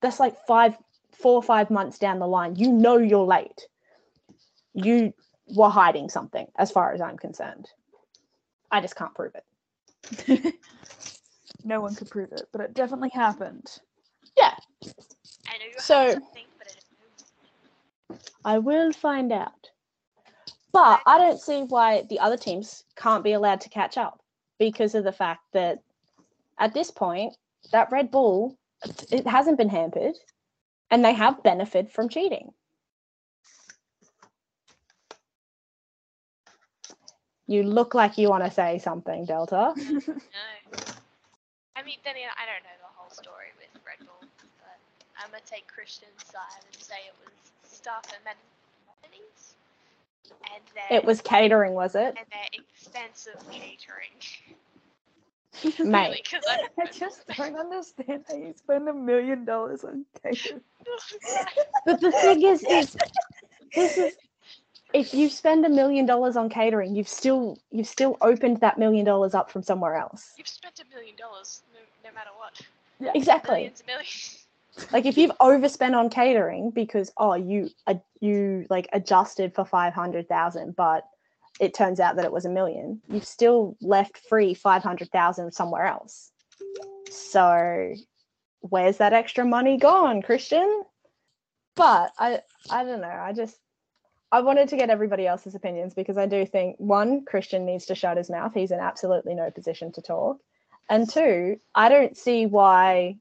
that's like five, four or five months down the line. You know you're late. You were hiding something, as far as I'm concerned. I just can't prove it. no one could prove it, but it definitely happened. Yeah, I know you So- have but I. I will find out. But I don't see why the other teams can't be allowed to catch up because of the fact that at this point, that Red Bull, it hasn't been hampered and they have benefited from cheating. You look like you want to say something, Delta. No. I mean, then again, I don't know the whole story with Red Bull, but I'm gonna take Christian's side and say it was stuff and amenities, and then It was catering, was it? and their expensive catering. Mate. because I I just don't understand how you spend a million dollars on catering. But the thing is, is this is if you spend a million dollars on catering, you've still you've still opened that million dollars up from somewhere else. You've spent a million dollars, no, no matter what. Exactly. Millions, and millions. Like if you've overspent on catering because oh you uh, you like adjusted for five hundred thousand, but it turns out that it was a million, you've still left free five hundred thousand somewhere else. So where's that extra money gone, Christian? But I I don't know. I just I wanted to get everybody else's opinions because I do think one, Christian needs to shut his mouth. He's in absolutely no position to talk. And two, I don't see why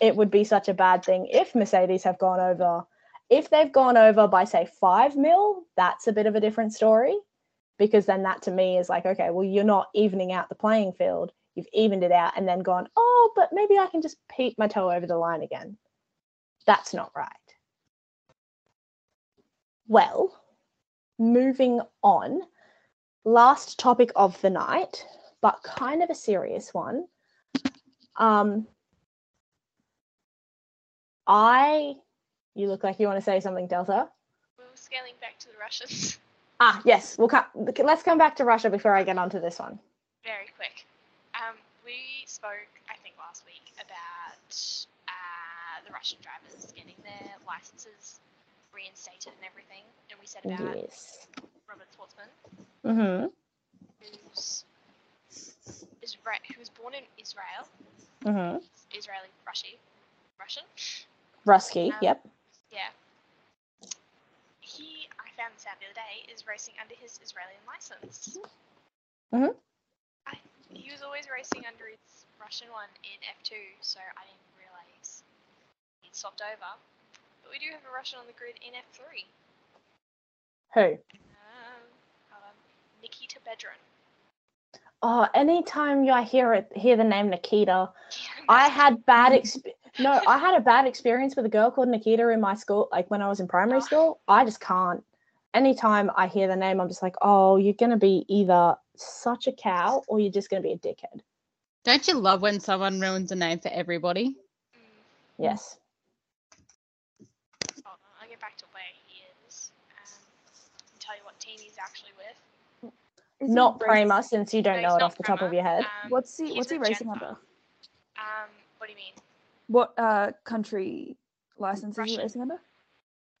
it would be such a bad thing if Mercedes have gone over. If they've gone over by say five mil, that's a bit of a different story. Because then that to me is like, okay, well, you're not evening out the playing field. You've evened it out and then gone, oh, but maybe I can just peep my toe over the line again. That's not right. Well, moving on. Last topic of the night, but kind of a serious one. Um, I, you look like you want to say something, Delta. We are scaling back to the Russians Ah, yes. We'll come, let's come back to Russia before I get onto this one. very quick. Um, we spoke, I think, last week about uh, the Russian drivers getting their licenses reinstated and everything, and we said about Yes. Robert Shwartzman, Mm-hmm. who's Isra- who was born in Israel, Mm-hmm. Israeli Russian, Russian. Rusky. Um, Yep. Yeah. He, I found this out the other day, is racing under his Israeli license. Mhm. I, he was always racing under his Russian one in F2, so I didn't realise he'd swapped over. But we do have a Russian on the grid in F3. Who? Um, hold on. Nikita Bedrin. Oh, anytime you I hear it, hear the name Nikita, I had bad exp- no, I had a bad experience with a girl called Nikita in my school, like when I was in primary Oh. school. I just can't. Anytime I hear the name, I'm just like, oh, you're gonna be either such a cow or you're just gonna be a dickhead. Don't you love when someone ruins a name for everybody? Mm, Yes. hold on, I'll get back to where he is. Um, and tell you what team he's actually with. Is Not rac- Prima, since you don't No, know it off the top of your head. Um, What's he? What's he racing Genpa. under? Um, what do you mean? What uh country license is he racing under?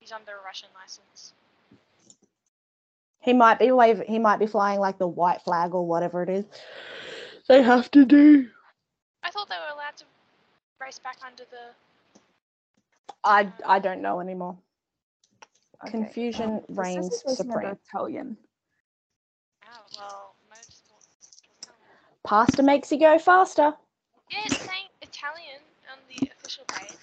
He's under a Russian license. He might be wave he might be flying like the white flag or whatever it is. They have to do. I thought they were allowed to race back under the. I I don't know anymore. Okay, Confusion um, reigns he's racing under supreme. Italian. Oh well. Pasta makes you go faster. Yeah, it's saying Italian on the official page.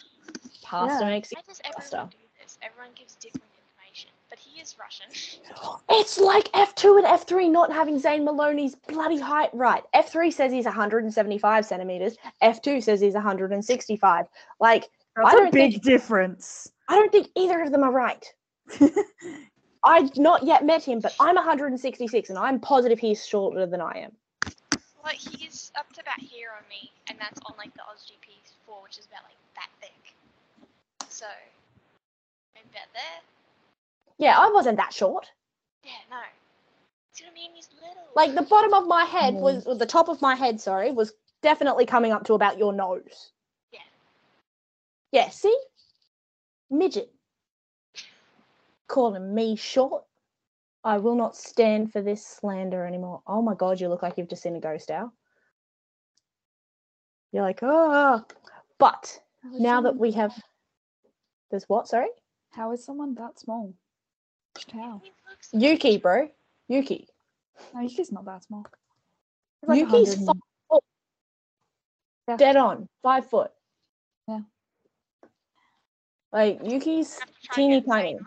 Pasta Yeah. makes you Why does everyone do this? Everyone gives different information, but he is Russian. It's like F2 and F3 not having Zane Maloney's bloody height right. F3 says he's 175 centimeters. F2 says he's 165. Like, That's don't a big think- difference. I don't think either of them are right. I've not yet met him, but I'm 166 and I'm positive he's shorter than I am. Like he's up to about here on me, and that's on like the OzGP four, which is about like that thick. So, maybe about there. Yeah, I wasn't that short. Yeah, no. See what I mean? He's little. Like the bottom of my head Mm. was, or the top of my head, sorry, was definitely coming up to about your nose. Yeah. Yeah, see? Midget. Calling me short. I will not stand for this slander anymore. Oh my god, you look like you've just seen a ghost owl. You're like, oh. But How is now that we have. There's what, sorry? How is someone that small? Just how? Yuki, bro. Yuki. No, Yuki's not that small. He's like Yuki's five foot. Yeah. Dead on. Five foot. Yeah. Like Yuki's I'm trying to teeny tiny.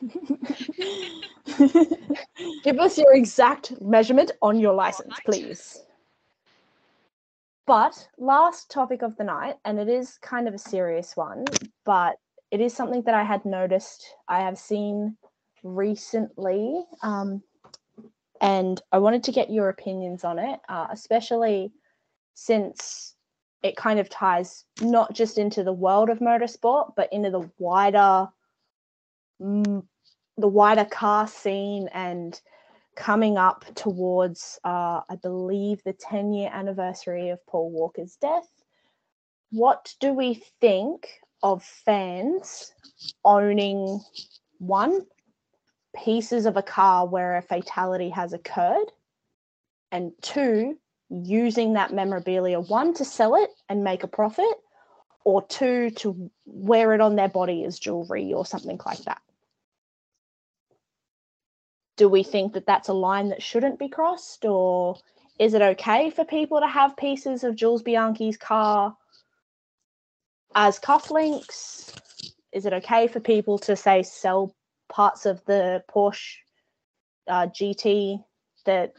Give us your exact measurement on your license, please. But last topic of the night, and it is kind of a serious one, but it is something that I had noticed, I have seen recently, um, and I wanted to get your opinions on it, uh, especially since it kind of ties not just into the world of motorsport, but into the wider the wider car scene and coming up towards, uh, I believe, the 10 year anniversary of Paul Walker's death. What do we think of fans owning one, pieces of a car where a fatality has occurred, and two, using that memorabilia, one, to sell it and make a profit, or two, to wear it on their body as jewelry or something like that? Do we think that that's a line that shouldn't be crossed or is it okay for people to have pieces of Jules Bianchi's car as cufflinks? Is it okay for people to say sell parts of the Porsche uh, GT that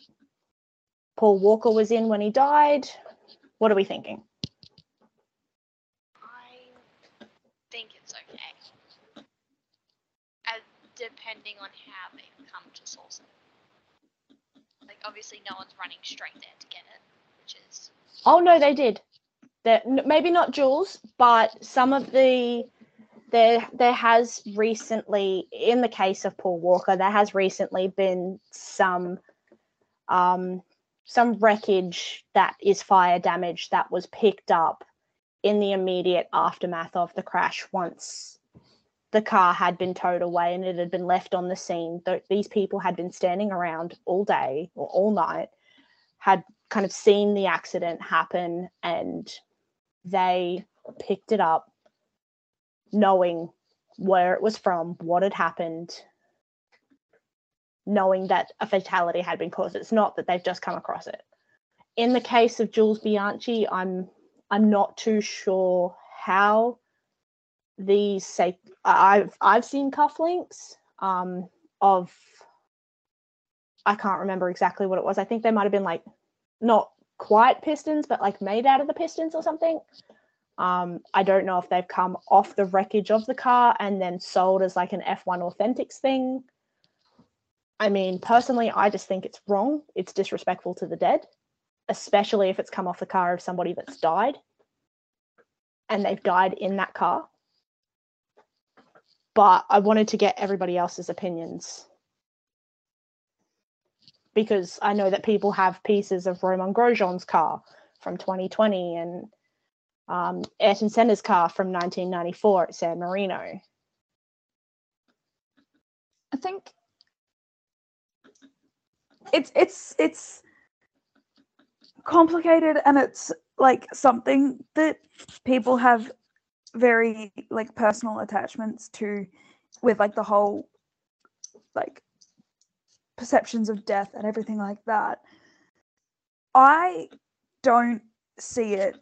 Paul Walker was in when he died? What are we thinking? I think it's okay. depending on how they've come to source it. Like obviously, no one's running straight there to get it, which is Oh no, they did. That maybe not Jules, but some of the there there has recently, in the case of Paul Walker, there has recently been some um, some wreckage that is fire damage that was picked up in the immediate aftermath of the crash once the car had been towed away and it had been left on the scene. These people had been standing around all day or all night, had kind of seen the accident happen, and they picked it up knowing where it was from, what had happened, knowing that a fatality had been caused. It's not that they've just come across it. In the case of Jules Bianchi, I'm I'm not too sure how these say I've I've seen cufflinks um, of I can't remember exactly what it was. I think they might have been like not quite pistons, but like made out of the pistons or something. Um, I don't know if they've come off the wreckage of the car and then sold as like an F1 Authentics thing. I mean, personally, I just think it's wrong. It's disrespectful to the dead, especially if it's come off the car of somebody that's died and they've died in that car. But I wanted to get everybody else's opinions because I know that people have pieces of Romain Grosjean's car from 2020 and um, Ayrton Senna's car from 1994 at San Marino. I think it's it's it's complicated and it's like something that people have very like personal attachments to with like the whole like perceptions of death and everything like that i don't see it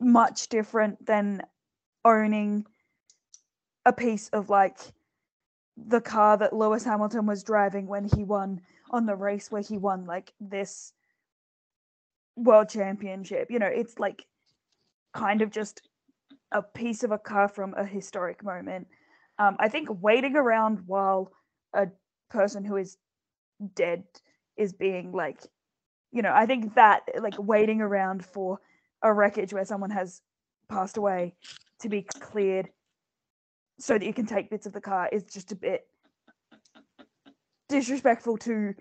much different than owning a piece of like the car that Lewis Hamilton was driving when he won on the race where he won like this world championship. You know, it's like kind of just a piece of a car from a historic moment. Um, I think waiting around while a person who is dead is being like, you know, I think that like waiting around for a wreckage where someone has passed away to be cleared so that you can take bits of the car is just a bit disrespectful to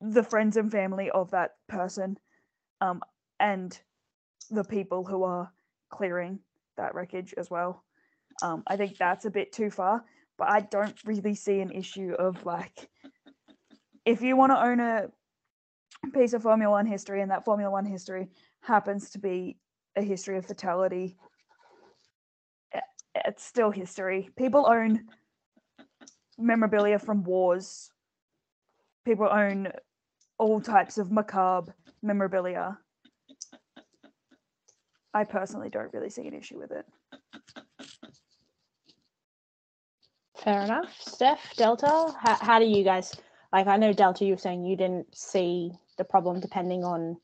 the friends and family of that person um, and the people who are clearing that wreckage as well. Um, I think that's a bit too far, but I don't really see an issue of like if you want to own a piece of Formula One history and that Formula One history happens to be a history of fatality, it's still history. People own memorabilia from wars. People own all types of macabre memorabilia. I personally don't really see an issue with it. Fair enough. Steph, Delta, how, how do you guys like? I know Delta, you were saying you didn't see the problem depending on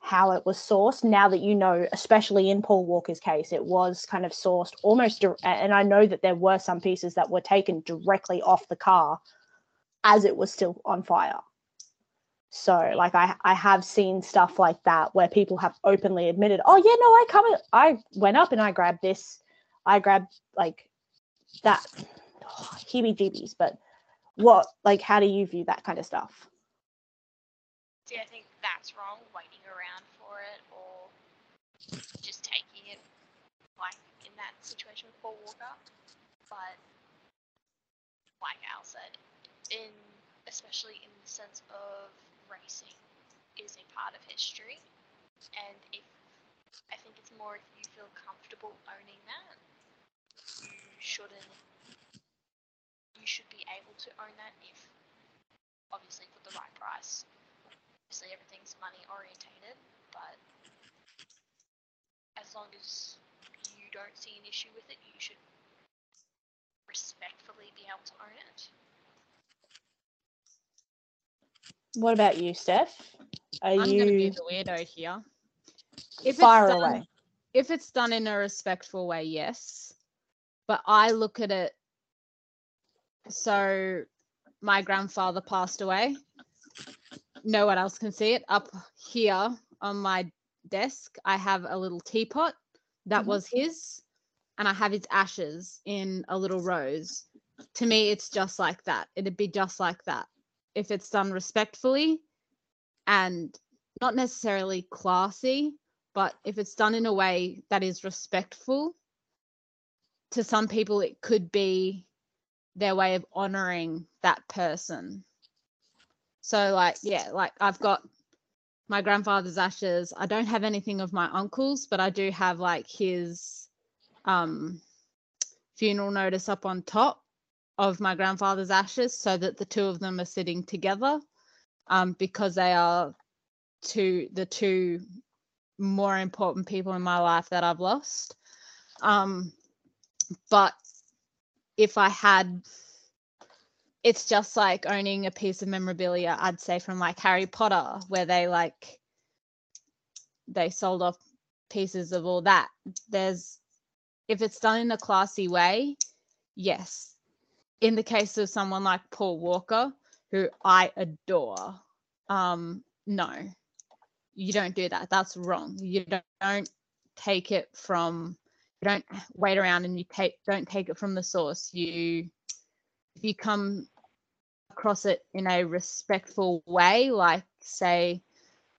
how it was sourced. Now that you know, especially in Paul Walker's case, it was kind of sourced almost, and I know that there were some pieces that were taken directly off the car as it was still on fire. So, like, I I have seen stuff like that where people have openly admitted, "Oh yeah, no, I come, I went up and I grabbed this, I grabbed like that." heebie-jeebies but what like how do you view that kind of stuff See, I think that's wrong, waiting around for it or just taking it like in that situation with Paul Walker. But like Al said, in especially in the sense of racing is a part of history. And if I think it's more if you feel comfortable owning that, you shouldn't you should be able to own that if obviously for the right price obviously everything's money orientated, but as long as you don't see an issue with it, you should respectfully be able to own it. What about you steph are I'm gonna be you the weirdo here. If far it's done, away if it's done in a respectful way, yes. But I look at it so my grandfather passed away. No one else can see it. Up here on my desk, I have a little teapot that Mhm. was his, and I have his ashes in a little rose. To me, it's just like that. It'd be just like that if it's done respectfully and not necessarily classy, but if it's done in a way that is respectful, to some people, it could be their way of honoring that person. So, like, yeah, like I've got my grandfather's ashes. I don't have anything of my uncle's, but I do have like his um, funeral notice up on top of my grandfather's ashes so that the two of them are sitting together um, because they are two the two more important people in my life that I've lost. Um, but if I had, it's just like owning a piece of memorabilia, I'd say from like Harry Potter, where they like, they sold off pieces of all that. There's, if it's done in a classy way, yes. In the case of someone like Paul Walker, who I adore, um, no, you don't do that. That's wrong. You don't, don't take it from you don't wait around and you take don't take it from the source. You if you come across it in a respectful way, like say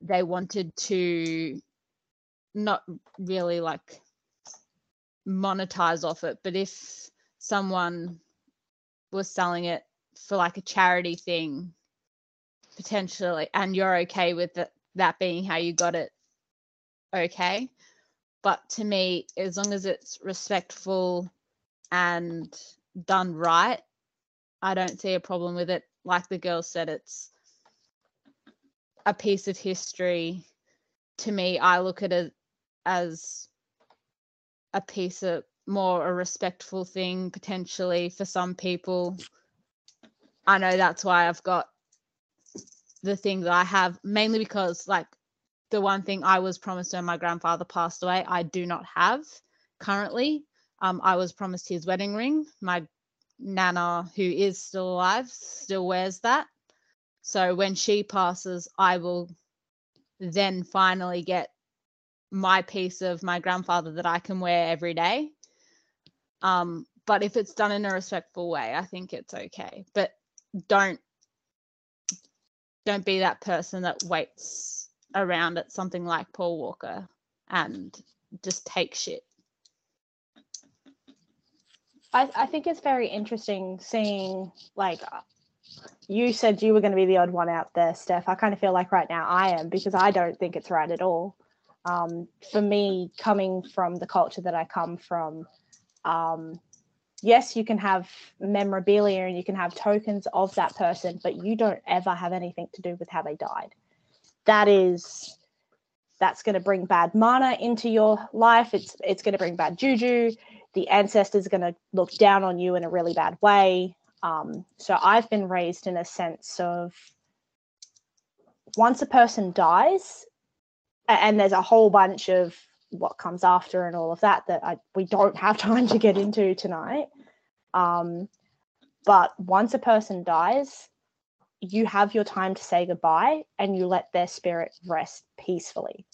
they wanted to not really like monetize off it, but if someone was selling it for like a charity thing potentially and you're okay with it, that being how you got it okay? But to me as long as it's respectful and done right i don't see a problem with it. Like the girl said it's a piece of history. To me i look at it as a piece of more a respectful thing potentially for some people i know that's why i've got the thing that i have mainly because like the one thing I was promised when my grandfather passed away, I do not have currently. Um, I was promised his wedding ring. My nana, who is still alive, still wears that. So when she passes, I will then finally get my piece of my grandfather that I can wear every day. Um, but if it's done in a respectful way, I think it's okay. But don't don't be that person that waits around at something like Paul Walker and just take shit. I, I think it's very interesting seeing like you said you were going to be the odd one out there, Steph. I kind of feel like right now I am because I don't think it's right at all. Um, for me, coming from the culture that I come from, um, yes, you can have memorabilia and you can have tokens of that person, but you don't ever have anything to do with how they died. That is that's going to bring bad mana into your life. It's it's going to bring bad juju. The ancestors are going to look down on you in a really bad way. Um, so I've been raised in a sense of once a person dies, and there's a whole bunch of what comes after and all of that that I, we don't have time to get into tonight. Um, but once a person dies, you have your time to say goodbye and you let their spirit rest peacefully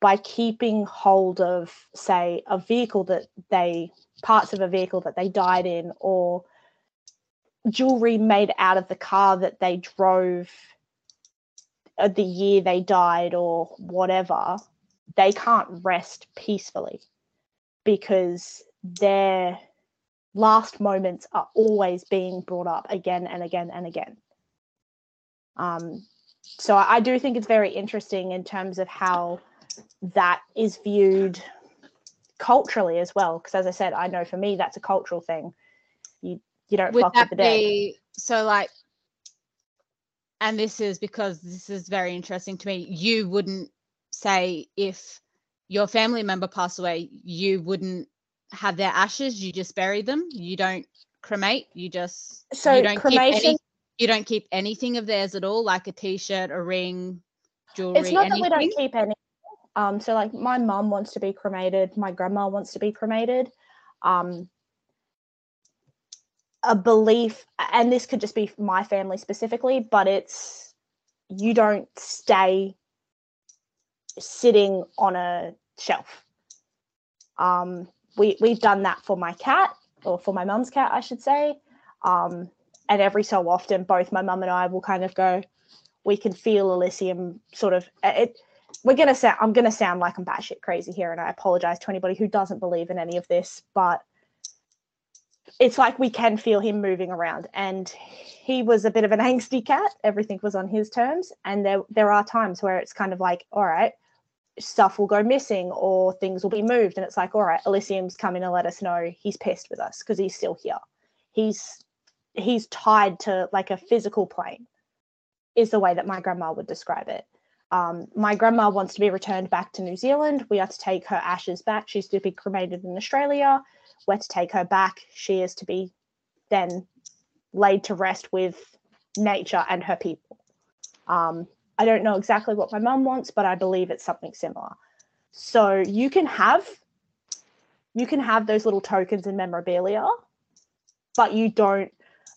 by keeping hold of say a vehicle that they parts of a vehicle that they died in or jewelry made out of the car that they drove uh, the year they died or whatever they can't rest peacefully because their last moments are always being brought up again and again and again um, so I, do think it's very interesting in terms of how that is viewed culturally as well. Because as I said, I know for me that's a cultural thing. You you don't Would fuck with the dead. be so like and this is because this is very interesting to me. You wouldn't say if your family member passed away, you wouldn't have their ashes, you just bury them. You don't cremate, you just So you don't keep cremation- any, you don't keep anything of theirs at all, like a t-shirt, a ring, jewelry, It's not anything. that we don't keep any. Um, so like my mum wants to be cremated, my grandma wants to be cremated. Um, a belief, and this could just be my family specifically, but it's you don't stay sitting on a shelf. Um, we we've done that for my cat or for my mum's cat, I should say. Um, and every so often, both my mum and I will kind of go. We can feel Elysium sort of it. We're gonna sound. I'm gonna sound like I'm batshit crazy here, and I apologize to anybody who doesn't believe in any of this, but it's like we can feel him moving around and he was a bit of an angsty cat everything was on his terms and there there are times where it's kind of like all right stuff will go missing or things will be moved. And it's like all right elysium's coming to let us know he's pissed with us because he's still here. He's he's tied to like a physical plane is the way that my grandma would describe it. Um, my grandma wants to be returned back to new zealand. We are to take her ashes back. She's to be cremated in australia. We're to take her back. She is to be then laid to rest with nature and her people. Um, I don't know exactly what my mum wants, but I believe it's something similar. So you can have you can have those little tokens and memorabilia, but you don't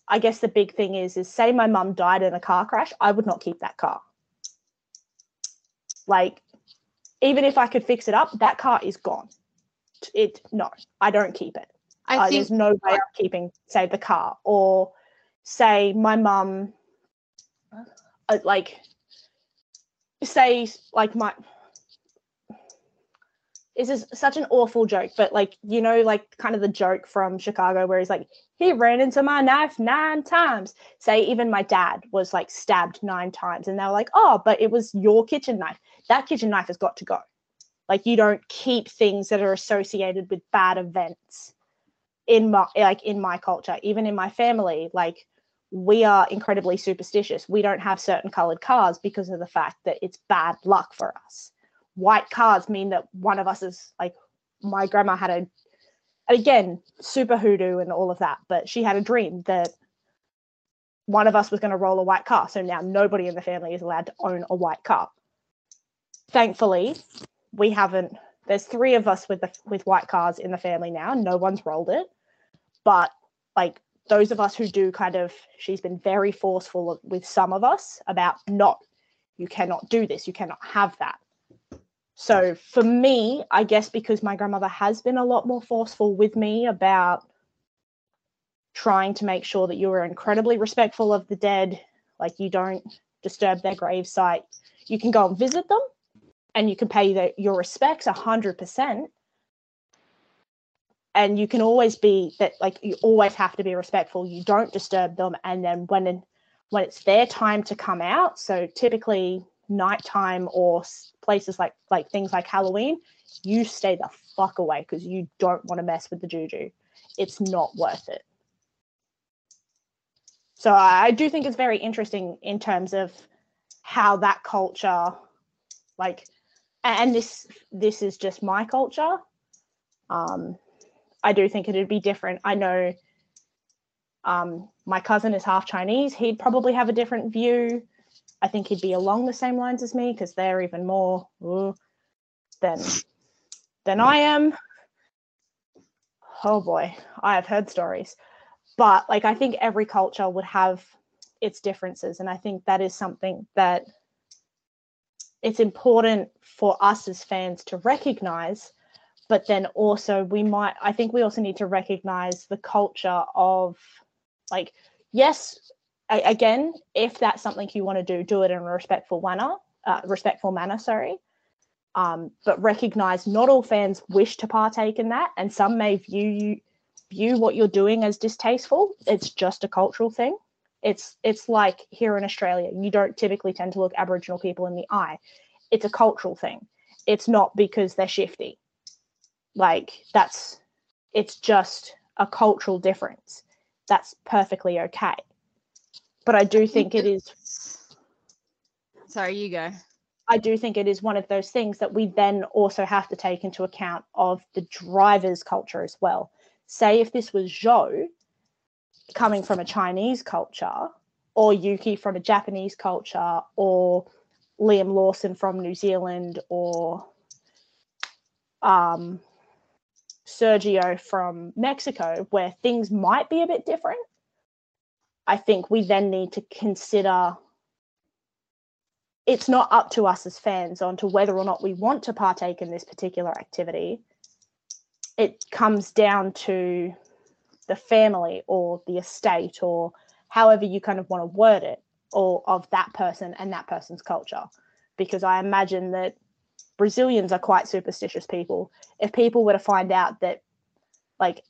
I guess the big thing is is say my mum died in a car crash, I would not keep that car. Like even if I could fix it up, that car is gone. It no, I don't keep it. I Uh, think there's no way I'm keeping, say, the car, or say my mum, uh, like, say, like my. This is such an awful joke, but like you know, like kind of the joke from Chicago where he's like, he ran into my knife nine times. Say even my dad was like stabbed nine times, and they were like, oh, but it was your kitchen knife. That kitchen knife has got to go. Like you don't keep things that are associated with bad events in my like in my culture even in my family like we are incredibly superstitious. We don't have certain colored cars because of the fact that it's bad luck for us. White cars mean that one of us is like my grandma had a again super hoodoo and all of that but she had a dream that one of us was going to roll a white car. So now nobody in the family is allowed to own a white car. Thankfully we haven't there's three of us with the with white cars in the family now. No one's rolled it. But like those of us who do kind of she's been very forceful with some of us about not you cannot do this you cannot have that. So for me i guess because my grandmother has been a lot more forceful with me about trying to make sure that you are incredibly respectful of the dead like you don't disturb their gravesite you can go and visit them and you can pay the, your respects 100% and you can always be that like you always have to be respectful. You don't disturb them. And then when when it's their time to come out so typically nighttime or places like like things like halloween you stay the fuck away because you don't want to mess with the juju. It's not worth it. So I do think it's very interesting in terms of how that culture like and this this is just my culture um I do think it'd be different. I know um, my cousin is half Chinese. He'd probably have a different view. I think he'd be along the same lines as me because they're even more ooh, than than I am. Oh boy, I have heard stories, but like I think every culture would have its differences, and I think that is something that it's important for us as fans to recognize but then also we might i think we also need to recognize the culture of like yes a- again if that's something you want to do do it in a respectful manner uh, respectful manner sorry. Um, but recognize not all fans wish to partake in that and some may view you view what you're doing as distasteful. It's just a cultural thing. It's it's like here in australia you don't typically tend to look aboriginal people in the eye. It's a cultural thing. It's not because they're shifty like that's it's just a cultural difference. That's perfectly okay. But i do think it is sorry you go. I do think it is one of those things that we then also have to take into account of the driver's culture as well. Say if this was zhou coming from a chinese culture or yuki from a japanese culture or liam lawson from new zealand or um Sergio from Mexico, where things might be a bit different. I think we then need to consider it's not up to us as fans on to whether or not we want to partake in this particular activity. It comes down to the family or the estate or however you kind of want to word it or of that person and that person's culture because i imagine that brazilians are quite superstitious people. If people were to find out that like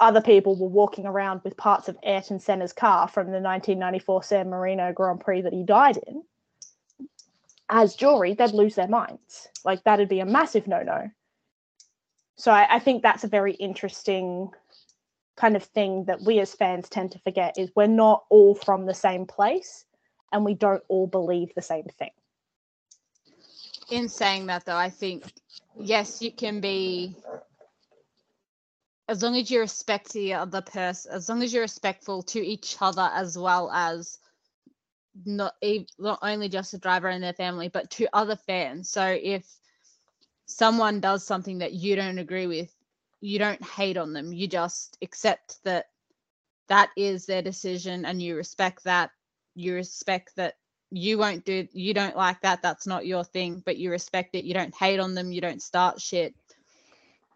other people were walking around with parts of ayrton senna's car from the 1994 san marino grand prix that he died in as jewelry they'd lose their minds. Like that'd be a massive no-no. So I, I think that's a very interesting kind of thing that we as fans tend to forget is we're not all from the same place and we don't all believe the same thing. In saying that, though, I think yes, you can be as long as you respect the other person, as long as you're respectful to each other as well as not not only just the driver and their family, but to other fans. So if someone does something that you don't agree with, you don't hate on them you just accept that that is their decision and you respect that you respect that you won't do you don't like that that's not your thing but you respect it you don't hate on them you don't start shit.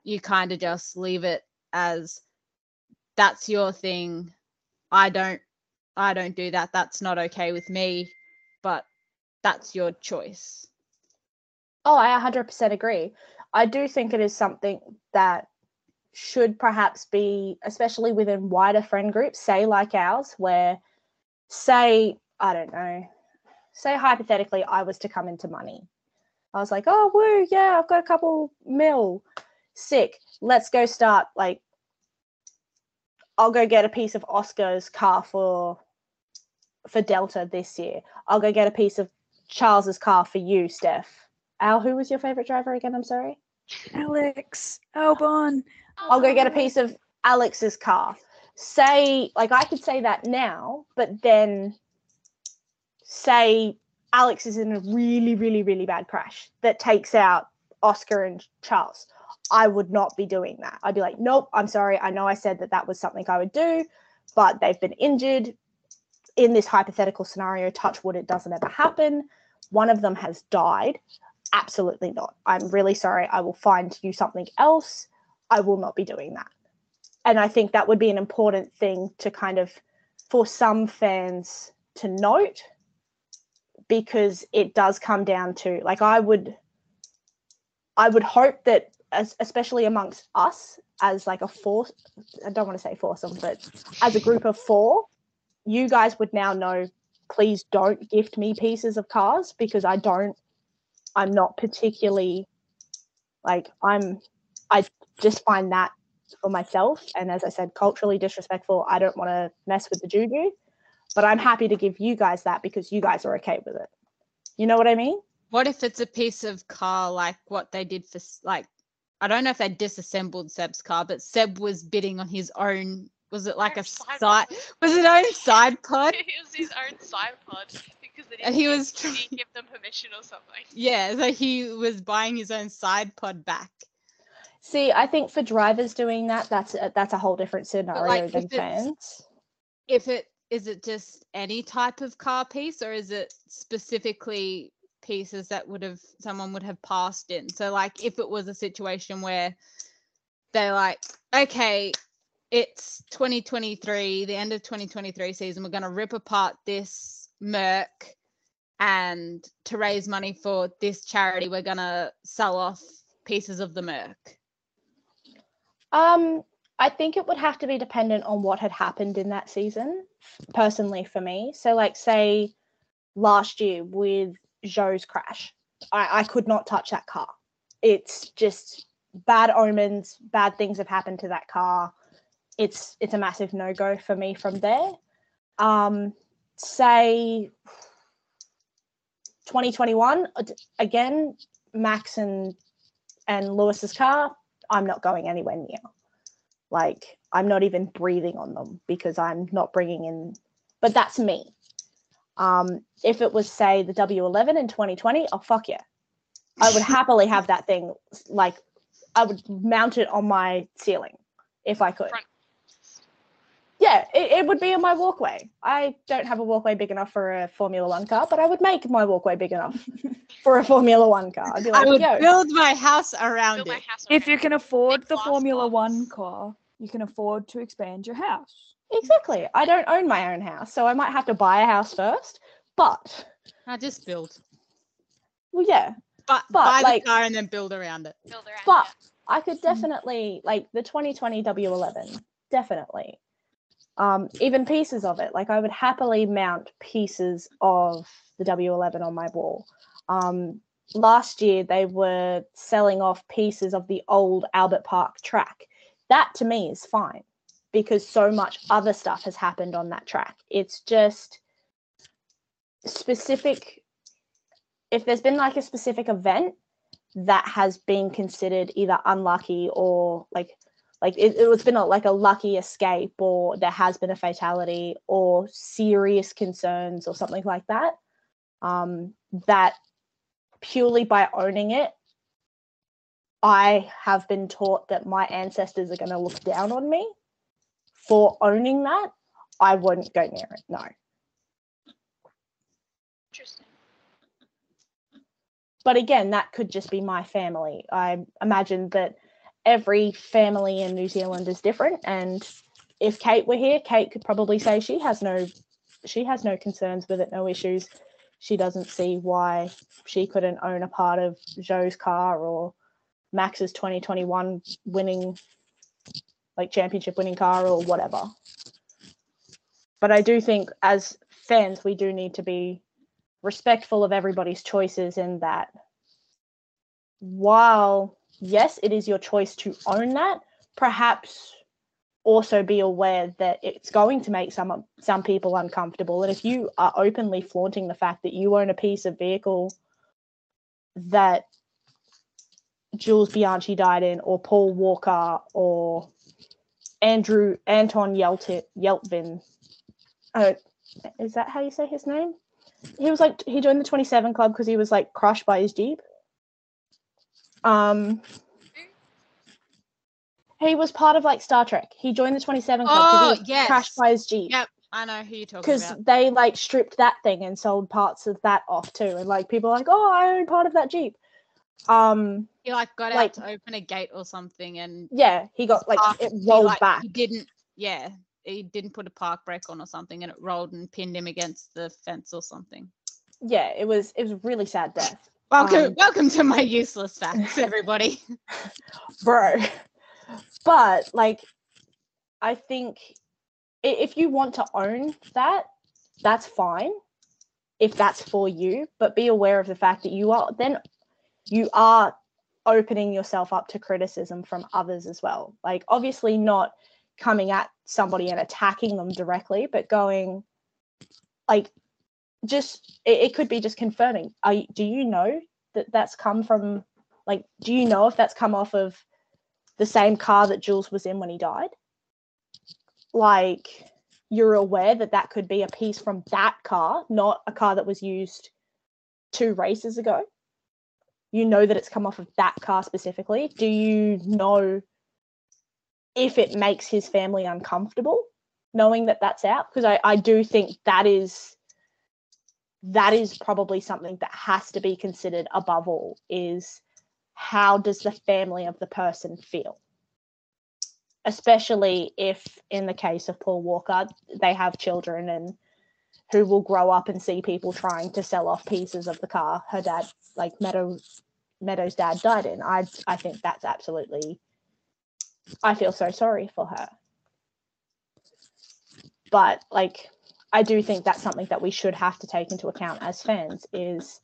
You kind of just leave it as that's your thing. I don't i don't do that. That's not okay with me but that's your choice. Oh i 100% agree. I do think it is something that should perhaps be, especially within wider friend groups, say like ours, where, say, I don't know, say hypothetically, I was to come into money. I was like, oh, woo, yeah, I've got a couple mil. Sick. Let's go start. Like, I'll go get a piece of Oscar's car for for Delta this year. I'll go get a piece of Charles's car for you, Steph. Al, who was your favorite driver again? I'm sorry. Alex Albon. I'll go get a piece of Alex's car. Say, like, I could say that now, but then say Alex is in a really, really, really bad crash that takes out Oscar and Charles. I would not be doing that. I'd be like, nope, I'm sorry. I know I said that that was something I would do, but they've been injured. In this hypothetical scenario, touch wood, it doesn't ever happen. One of them has died. Absolutely not. I'm really sorry. I will find you something else. I will not be doing that. And I think that would be an important thing to kind of, for some fans to note, because it does come down to, like, I would, I would hope that, as, especially amongst us as like a force, I don't want to say foursome, um, but as a group of four, you guys would now know please don't gift me pieces of cars because I don't I'm not particularly like I'm I just find that for myself and as I said culturally disrespectful. I don't want to mess with the juju, but I'm happy to give you guys that because you guys are okay with it. You know what I mean? What if it's a piece of car like what they did for like I don't know if they disassembled Seb's car, but Seb was bidding on his own. Was it like a side? side was it own side pod? it was his own side pod because and he was trying to give them permission or something. Yeah, so he was buying his own side pod back. See, I think for drivers doing that, that's a, that's a whole different scenario like, than fans. If it is it just any type of car piece, or is it specifically pieces that would have someone would have passed in? So, like, if it was a situation where they're like, okay, it's 2023, the end of 2023 season, we're going to rip apart this Merc and to raise money for this charity, we're gonna sell off pieces of the Merc? Um, I think it would have to be dependent on what had happened in that season, personally for me. So, like, say last year with Zhou's crash, I, I could not touch that car. It's just bad omens, bad things have happened to that car. It's it's a massive no go for me from there. Um, say 2021 again max and and lewis's car i'm not going anywhere near like i'm not even breathing on them because i'm not bringing in but that's me. Um if it was say the w11 in 2020 oh fuck yeah. I would happily have that thing like i would mount it on my ceiling if i could. Front. Yeah yeah, it, it would be on my walkway. I don't have a walkway big enough for a Formula One car, but I would make my walkway big enough for a Formula One car. I'd be I like, would yo, build my house around Build it. house If you can afford the glass Formula One car, you can afford to expand your house. exactly. I don't own my own house, so I might have to buy a house first. But I just build. well, yeah, But, But, buy like- the car and then build around it. Build around but it. I could hmm. definitely like the 2020 W11, definitely. Um, even pieces of it, like I would happily mount pieces of the W11 on my wall. Um, last year they were selling off pieces of the old Albert Park track. That to me is fine because so much other stuff has happened on that track. It's just specific. If there's been like a specific event that has been considered either unlucky or like like it, it's been a, like a lucky escape or there has been a fatality or serious concerns or something like that. Um that purely by owning it i have been taught that my ancestors are going to look down on me. For owning that i wouldn't go near it no. Interesting. but again that could just be my family. I imagine that every family in new zealand is different and if kate were here kate could probably say she has no she has no concerns with it no issues. She doesn't see why she couldn't own a part of zhou's car or max's 2021 winning like championship winning car or whatever. But i do think as fans we do need to be respectful of everybody's choices in that while yes it is your choice to own that. Perhaps also be aware that it's going to make some some people uncomfortable. And if you are openly flaunting the fact that you own a piece of vehicle that Jules Bianchi died in or Paul Walker or Andrew Anton Yelchin uh, is that how you say his name? He was like he joined the 27 club because he was like crushed by his jeep um he was part of like star trek he joined the 27 club Oh, he was yes. crushed by his jeep Yep, I know who you're talking about. because they like stripped that thing and sold parts of that off too and like people are like oh i own part of that jeep um He like got like- out to open a gate or something and yeah he got like parked- it he, rolled like, back He didn't yeah, he didn't put a park brake on or something and it rolled and pinned him against the fence or something. yeah it was it was a really sad death Welcome Um, welcome to my useless facts, everybody. bro but like i think if you want to own that that's fine if that's for you but be aware of the fact that you are then you are opening yourself up to criticism from others as well like obviously not coming at somebody and attacking them directly but going like just it, it could be just confirming. Are you, do you know that that's come from like do you know if that's come off of the same car that Jules was in when he died? Like you're aware that that could be a piece from that car not a car that was used two races ago? You know that it's come off of that car specifically? Do you know if it makes his family uncomfortable knowing that that's out? Because I, I do think that is that is probably something that has to be considered above all is how does the family of the person feel? Especially if in the case of paul walker they have children and who will grow up and see people trying to sell off pieces of the car her dad like meadow meadow's dad died in. I i think that's absolutely i feel so sorry for her. But like i do think that's something that we should have to take into account as fans is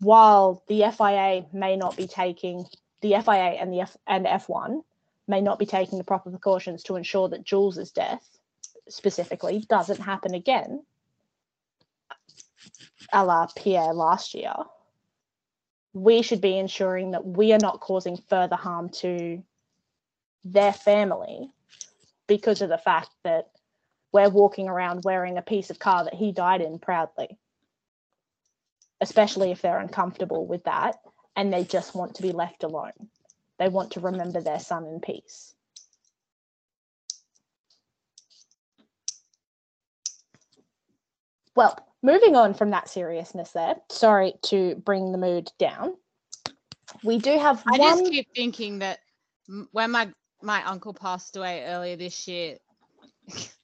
while the FIA may not be taking the FIA and the F and F1 may not be taking the proper precautions to ensure that Jules's death specifically doesn't happen again, a la Pierre last year, we should be ensuring that we are not causing further harm to their family because of the fact that we're walking around wearing a piece of car that he died in proudly, especially if they're uncomfortable with that and they just want to be left alone. They want to remember their son in peace. Well, moving on from that seriousness there, sorry to bring the mood down. We do have I one... just keep thinking that when my my uncle passed away earlier this year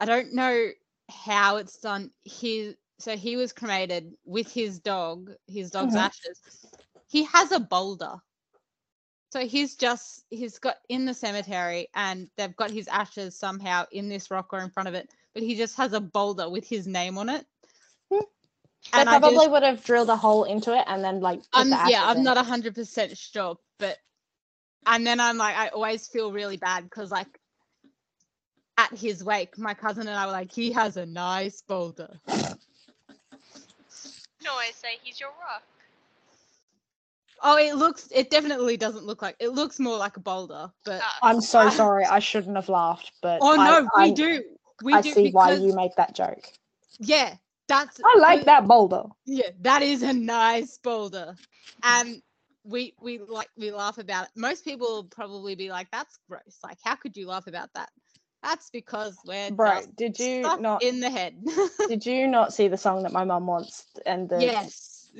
I don't know how it's done. His so he was cremated with his dog, his dog's Mhm. ashes. He has a boulder. So he's just he's got in the cemetery and they've got his ashes somehow in this rock or in front of it, but he just has a boulder with his name on it. Hmm. They And I probably just- would have drilled a hole into it and then like. I'm the yeah, I'm in. not hundred percent sure, but and then I'm like, I always feel really bad because like at his wake, my cousin and I were like, he has a nice boulder. You can always say he's your rock. Oh, it looks, it definitely doesn't look like, it looks more like a boulder, but Ah, I'm so I- sorry. I shouldn't have laughed, but oh I- no, we I, do, we I do see why because- you make that joke. yeah, that's I like we- that boulder. Yeah, that is a nice boulder, and we we like we laugh about it. Most people will probably be like, "That's gross." Like, how could you laugh about that? That's because we're Bro, just did you not? in the head. Did you not see the song that my mum wants and the yes.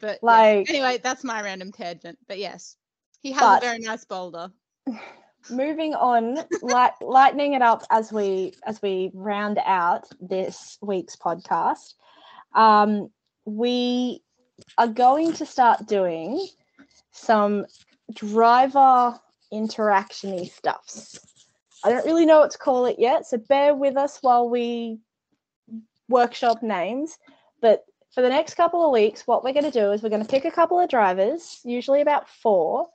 but. Like- anyway, that's my random tangent. But yes, he has But- a very nice boulder. moving on light, lightening it up as we as we round out this week's podcast um, we are going to start doing some driver interactiony stuffs. I don't really know what to call it yet so bear with us while we workshop names. But for the next couple of weeks what we're going to do is we're going to pick a couple of drivers usually about four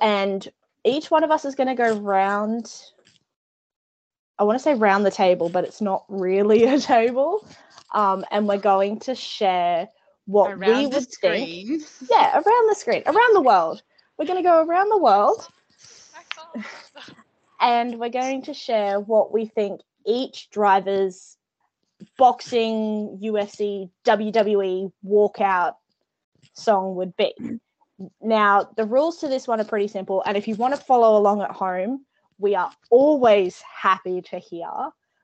and each one of us is going to go round i want to say round the table but it's not really a table um, and we're going to share what we Around the would think yeah around the screen around the world. We're going to go around the world. and we're going to share what we think each driver's boxing ufc wwe walkout song would be. Now the rules to this one are pretty simple and if you want to follow along at home we are always happy to hear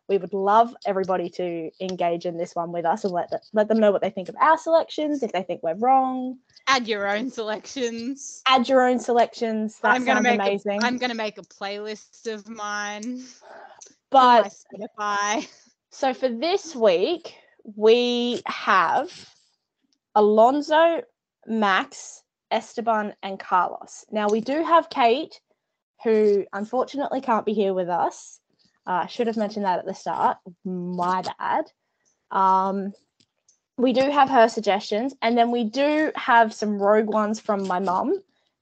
we would love everybody to engage in this one with us and let, th- let them know what they think of our selections if they think we're wrong Add your own selections. add your own selections that I'm gonna make amazing A, I'm gonna make a playlist of mine. but Spotify. So for this week, we have Alonso, Max, Esteban, and Carlos. Now we do have Kate, who unfortunately can't be here with us. I should have mentioned that at the start. My bad. Um, we do have her suggestions, and then we do have some rogue ones from my mum,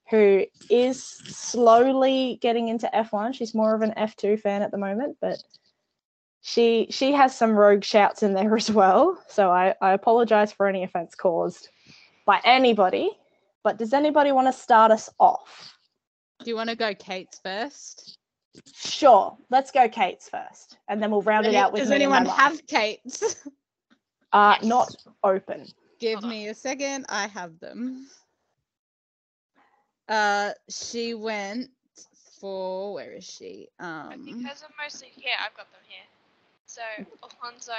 who is slowly getting into F1. She's more of an F2 fan at the moment, but she she has some rogue shouts in there as well. So I, I apologize for any offense caused by anybody. But does anybody want to start us off? Do you want to go Kate's first? Sure, let's go Kate's first, and then we'll round it out with Does me and my anyone have Kate's? Uh, Yes. not open. Give me a second. I have them. Uh, she went for where is she? I think Um, those are mostly here. I've got them here. So Alonso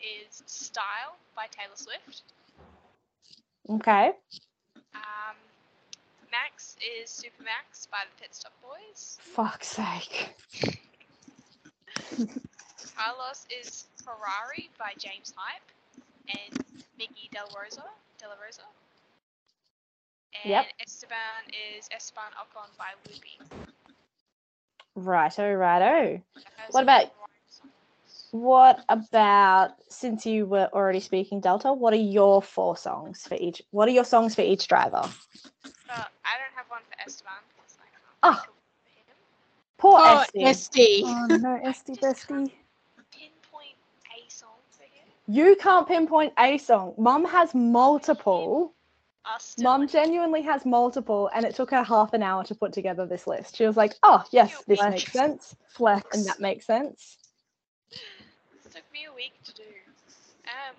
is "Style" by Taylor Swift. Okay. Um, Max is "Supermax" by the Pit Stop Boys. Fuck's sake. Carlos is "Ferrari" by James Hype and Miggy Del Rosa. Del Rosa. And Yep. Esteban is Esteban Ocon by Loopy. Righto, righto. What about- What about since you were already speaking Delta? What are your four songs for each? What are your songs for each driver? Uh, I don't have one for Esteban because I Ah. think of. Poor oh, Esty. Esty. Oh no, Esty Bestie. Pinpoint a song for him. You can't pinpoint a song. Mum has multiple. Us Mum genuinely has multiple, and it took her half an hour to put together this list. She was like, "Oh, yes, this flesh. makes sense, Flex. and that makes sense." It took me a week to do. Um,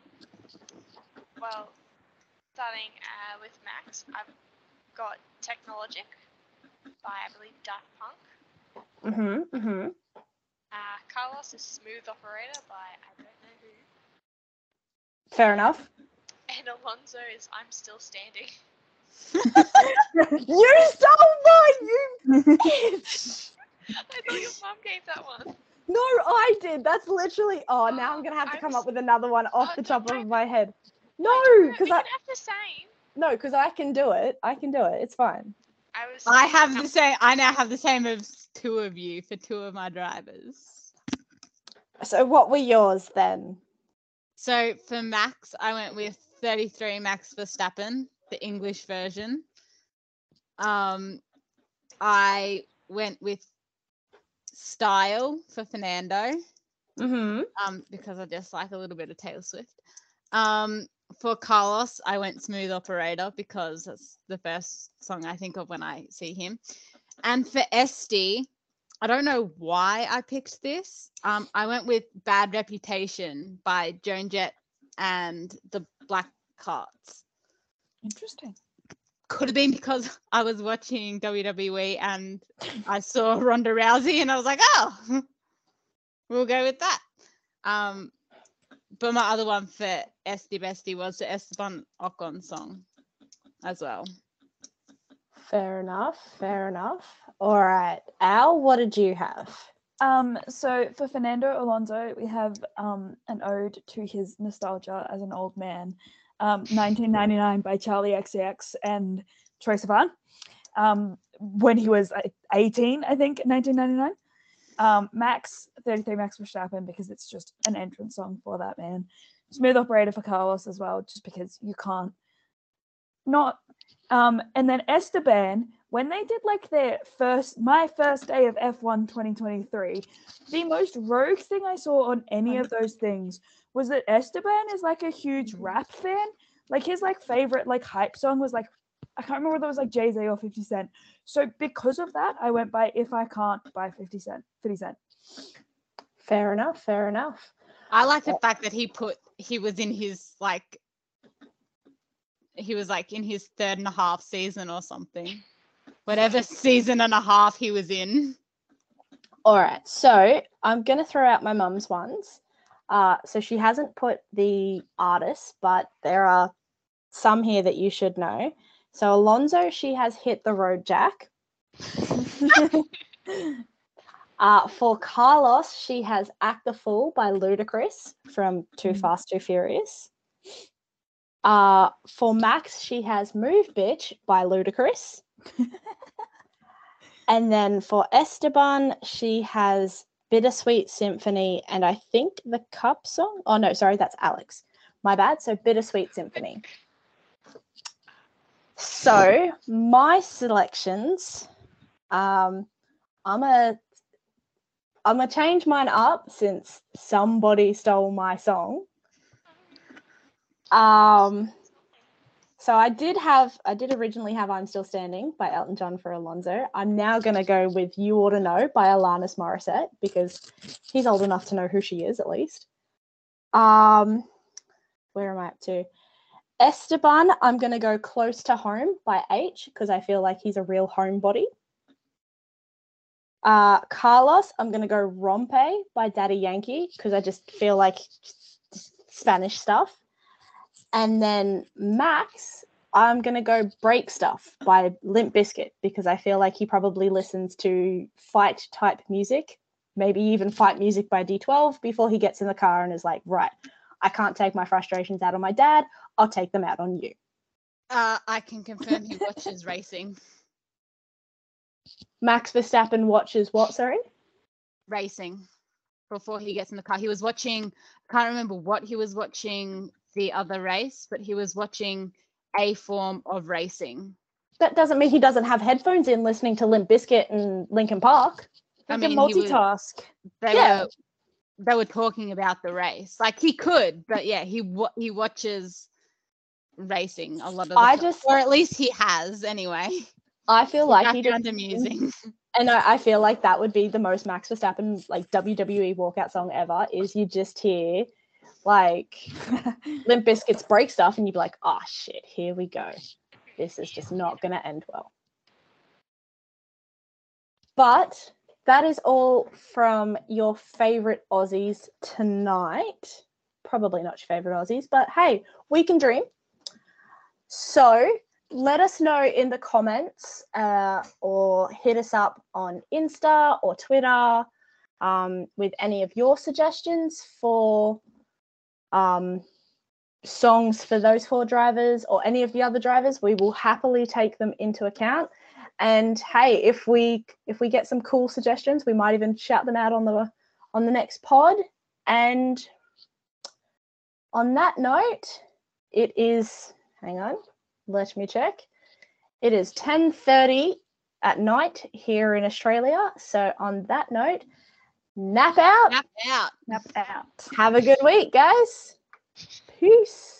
well, starting uh, with Max, I've got Technologic by I believe Daft Punk. Mm-hmm. Mm-hmm. Uh, Carlos is Smooth Operator by I don't know who. Fair enough. And Alonso is I'm Still Standing. You stole mine, you bitch! I thought your mum gave that one. No, I did. That's literally. Oh, now I'm gonna have to I'm come s- up with another one off Oh, the top of my head. No, because we I can have the same. No, because I can do it. I can do it. It's fine. I was. I have the same. I now have the same as two of you for two of my drivers. So, what were yours then? So for Max, I went with 33 Max Verstappen, the English version. Um, I went with Style for Fernando, Mm-hmm. um, because I just like a little bit of Taylor Swift. Um, for Carlos, I went Smooth Operator because that's the first song I think of when I see him. And for Esty, I don't know why I picked this. Um, I went with Bad Reputation by Joan Jett and the Black Carts. Interesting. Could have been because I was watching WWE and I saw Ronda Rousey and I was like, oh, we'll go with that. Um, but my other one for Esty Bestie was the Esteban Ocon song as well. Fair enough. Fair enough. All right, Al, what did you have? Um, so for Fernando Alonso, we have um, an ode to his nostalgia as an old man, um, 1999 by Charli XCX and Troye Sivan, um, when he was uh, 18, I think, 1999. Um, Max, 33 Max Verstappen, because it's just an entrance song for that man. Smooth Operator for Carlos as well, just because you can't not. Um, and then Esteban, when they did like their first, my first day of F1 2023, the most rogue thing I saw on any of those things was that Esteban is like a huge rap fan. Like his like favorite like hype song was like I can't remember whether it was like Jay Z or 50 Cent. So because of that, I went by If I Can't by 50 Cent. 50 Cent. Fair enough. Fair enough. I like the fact that he put he was in his like he was like in his third and a half season or something. Whatever season and a half he was in. All right, so I'm gonna throw out my mum's ones. Uh, so she hasn't put the artists, but there are some here that you should know. So Alonso, she has hit the road, Jack. uh, for Carlos, she has "Act the Fool" by Ludacris from Too Mm. Fast, Too Furious. Uh, for Max, she has "Move, Bitch" by Ludacris. And then for Esteban, she has Bittersweet Symphony and I think the Cup song. Oh, no, sorry, that's Alex. My bad. So Bittersweet Symphony. So my selections, um, I'm a, I'm gonna change mine up since somebody stole my song. Um, so I did have, I did originally have "I'm Still Standing" by Elton John for Alonso. I'm now gonna go with "You Ought to Know" by Alanis Morissette because he's old enough to know who she is at least. Um, where am I up to? Esteban, I'm gonna go "Close to Home" by H because I feel like he's a real homebody. Uh, Carlos, I'm gonna go "Rompe" by Daddy Yankee because I just feel like Spanish stuff. And then Max, I'm gonna go Break Stuff by Limp Bizkit because I feel like he probably listens to fight type music, maybe even fight music by D12 before he gets in the car and is like, right, I can't take my frustrations out on my dad, I'll take them out on you. Uh, I can confirm he watches racing. Max Verstappen watches what, sorry? Racing before he gets in the car. He was watching, I can't remember what he was watching the other race, but he was watching a form of racing. That doesn't mean he doesn't have headphones in listening to Limp Bizkit and Linkin Park. I He mean, can he was- multitask. They Yeah. were they were talking about the race. Like he could, but yeah, he wa- he watches racing a lot of the I time. just- or at least he has anyway. I feel like he did amusing. And I, I feel like that would be the most Max Verstappen like WWE walkout song ever. Is you just hear like Limp Bizkit's break stuff, and you'd be like, "Oh shit, here we go. This is just not gonna end well." But that is all from your favorite Aussies tonight. Probably not your favorite Aussies, but hey, we can dream. So let us know in the comments uh, or hit us up on Insta or Twitter um, with any of your suggestions for um, songs for those four drivers or any of the other drivers. We will happily take them into account. And hey, if we if we get some cool suggestions, we might even shout them out on the on the next pod. And on that note, it is hang on, let me check. It is 10:30 at night here in Australia. So on that note, nap out. Nap out. Nap out. Have a good week, guys. Peace.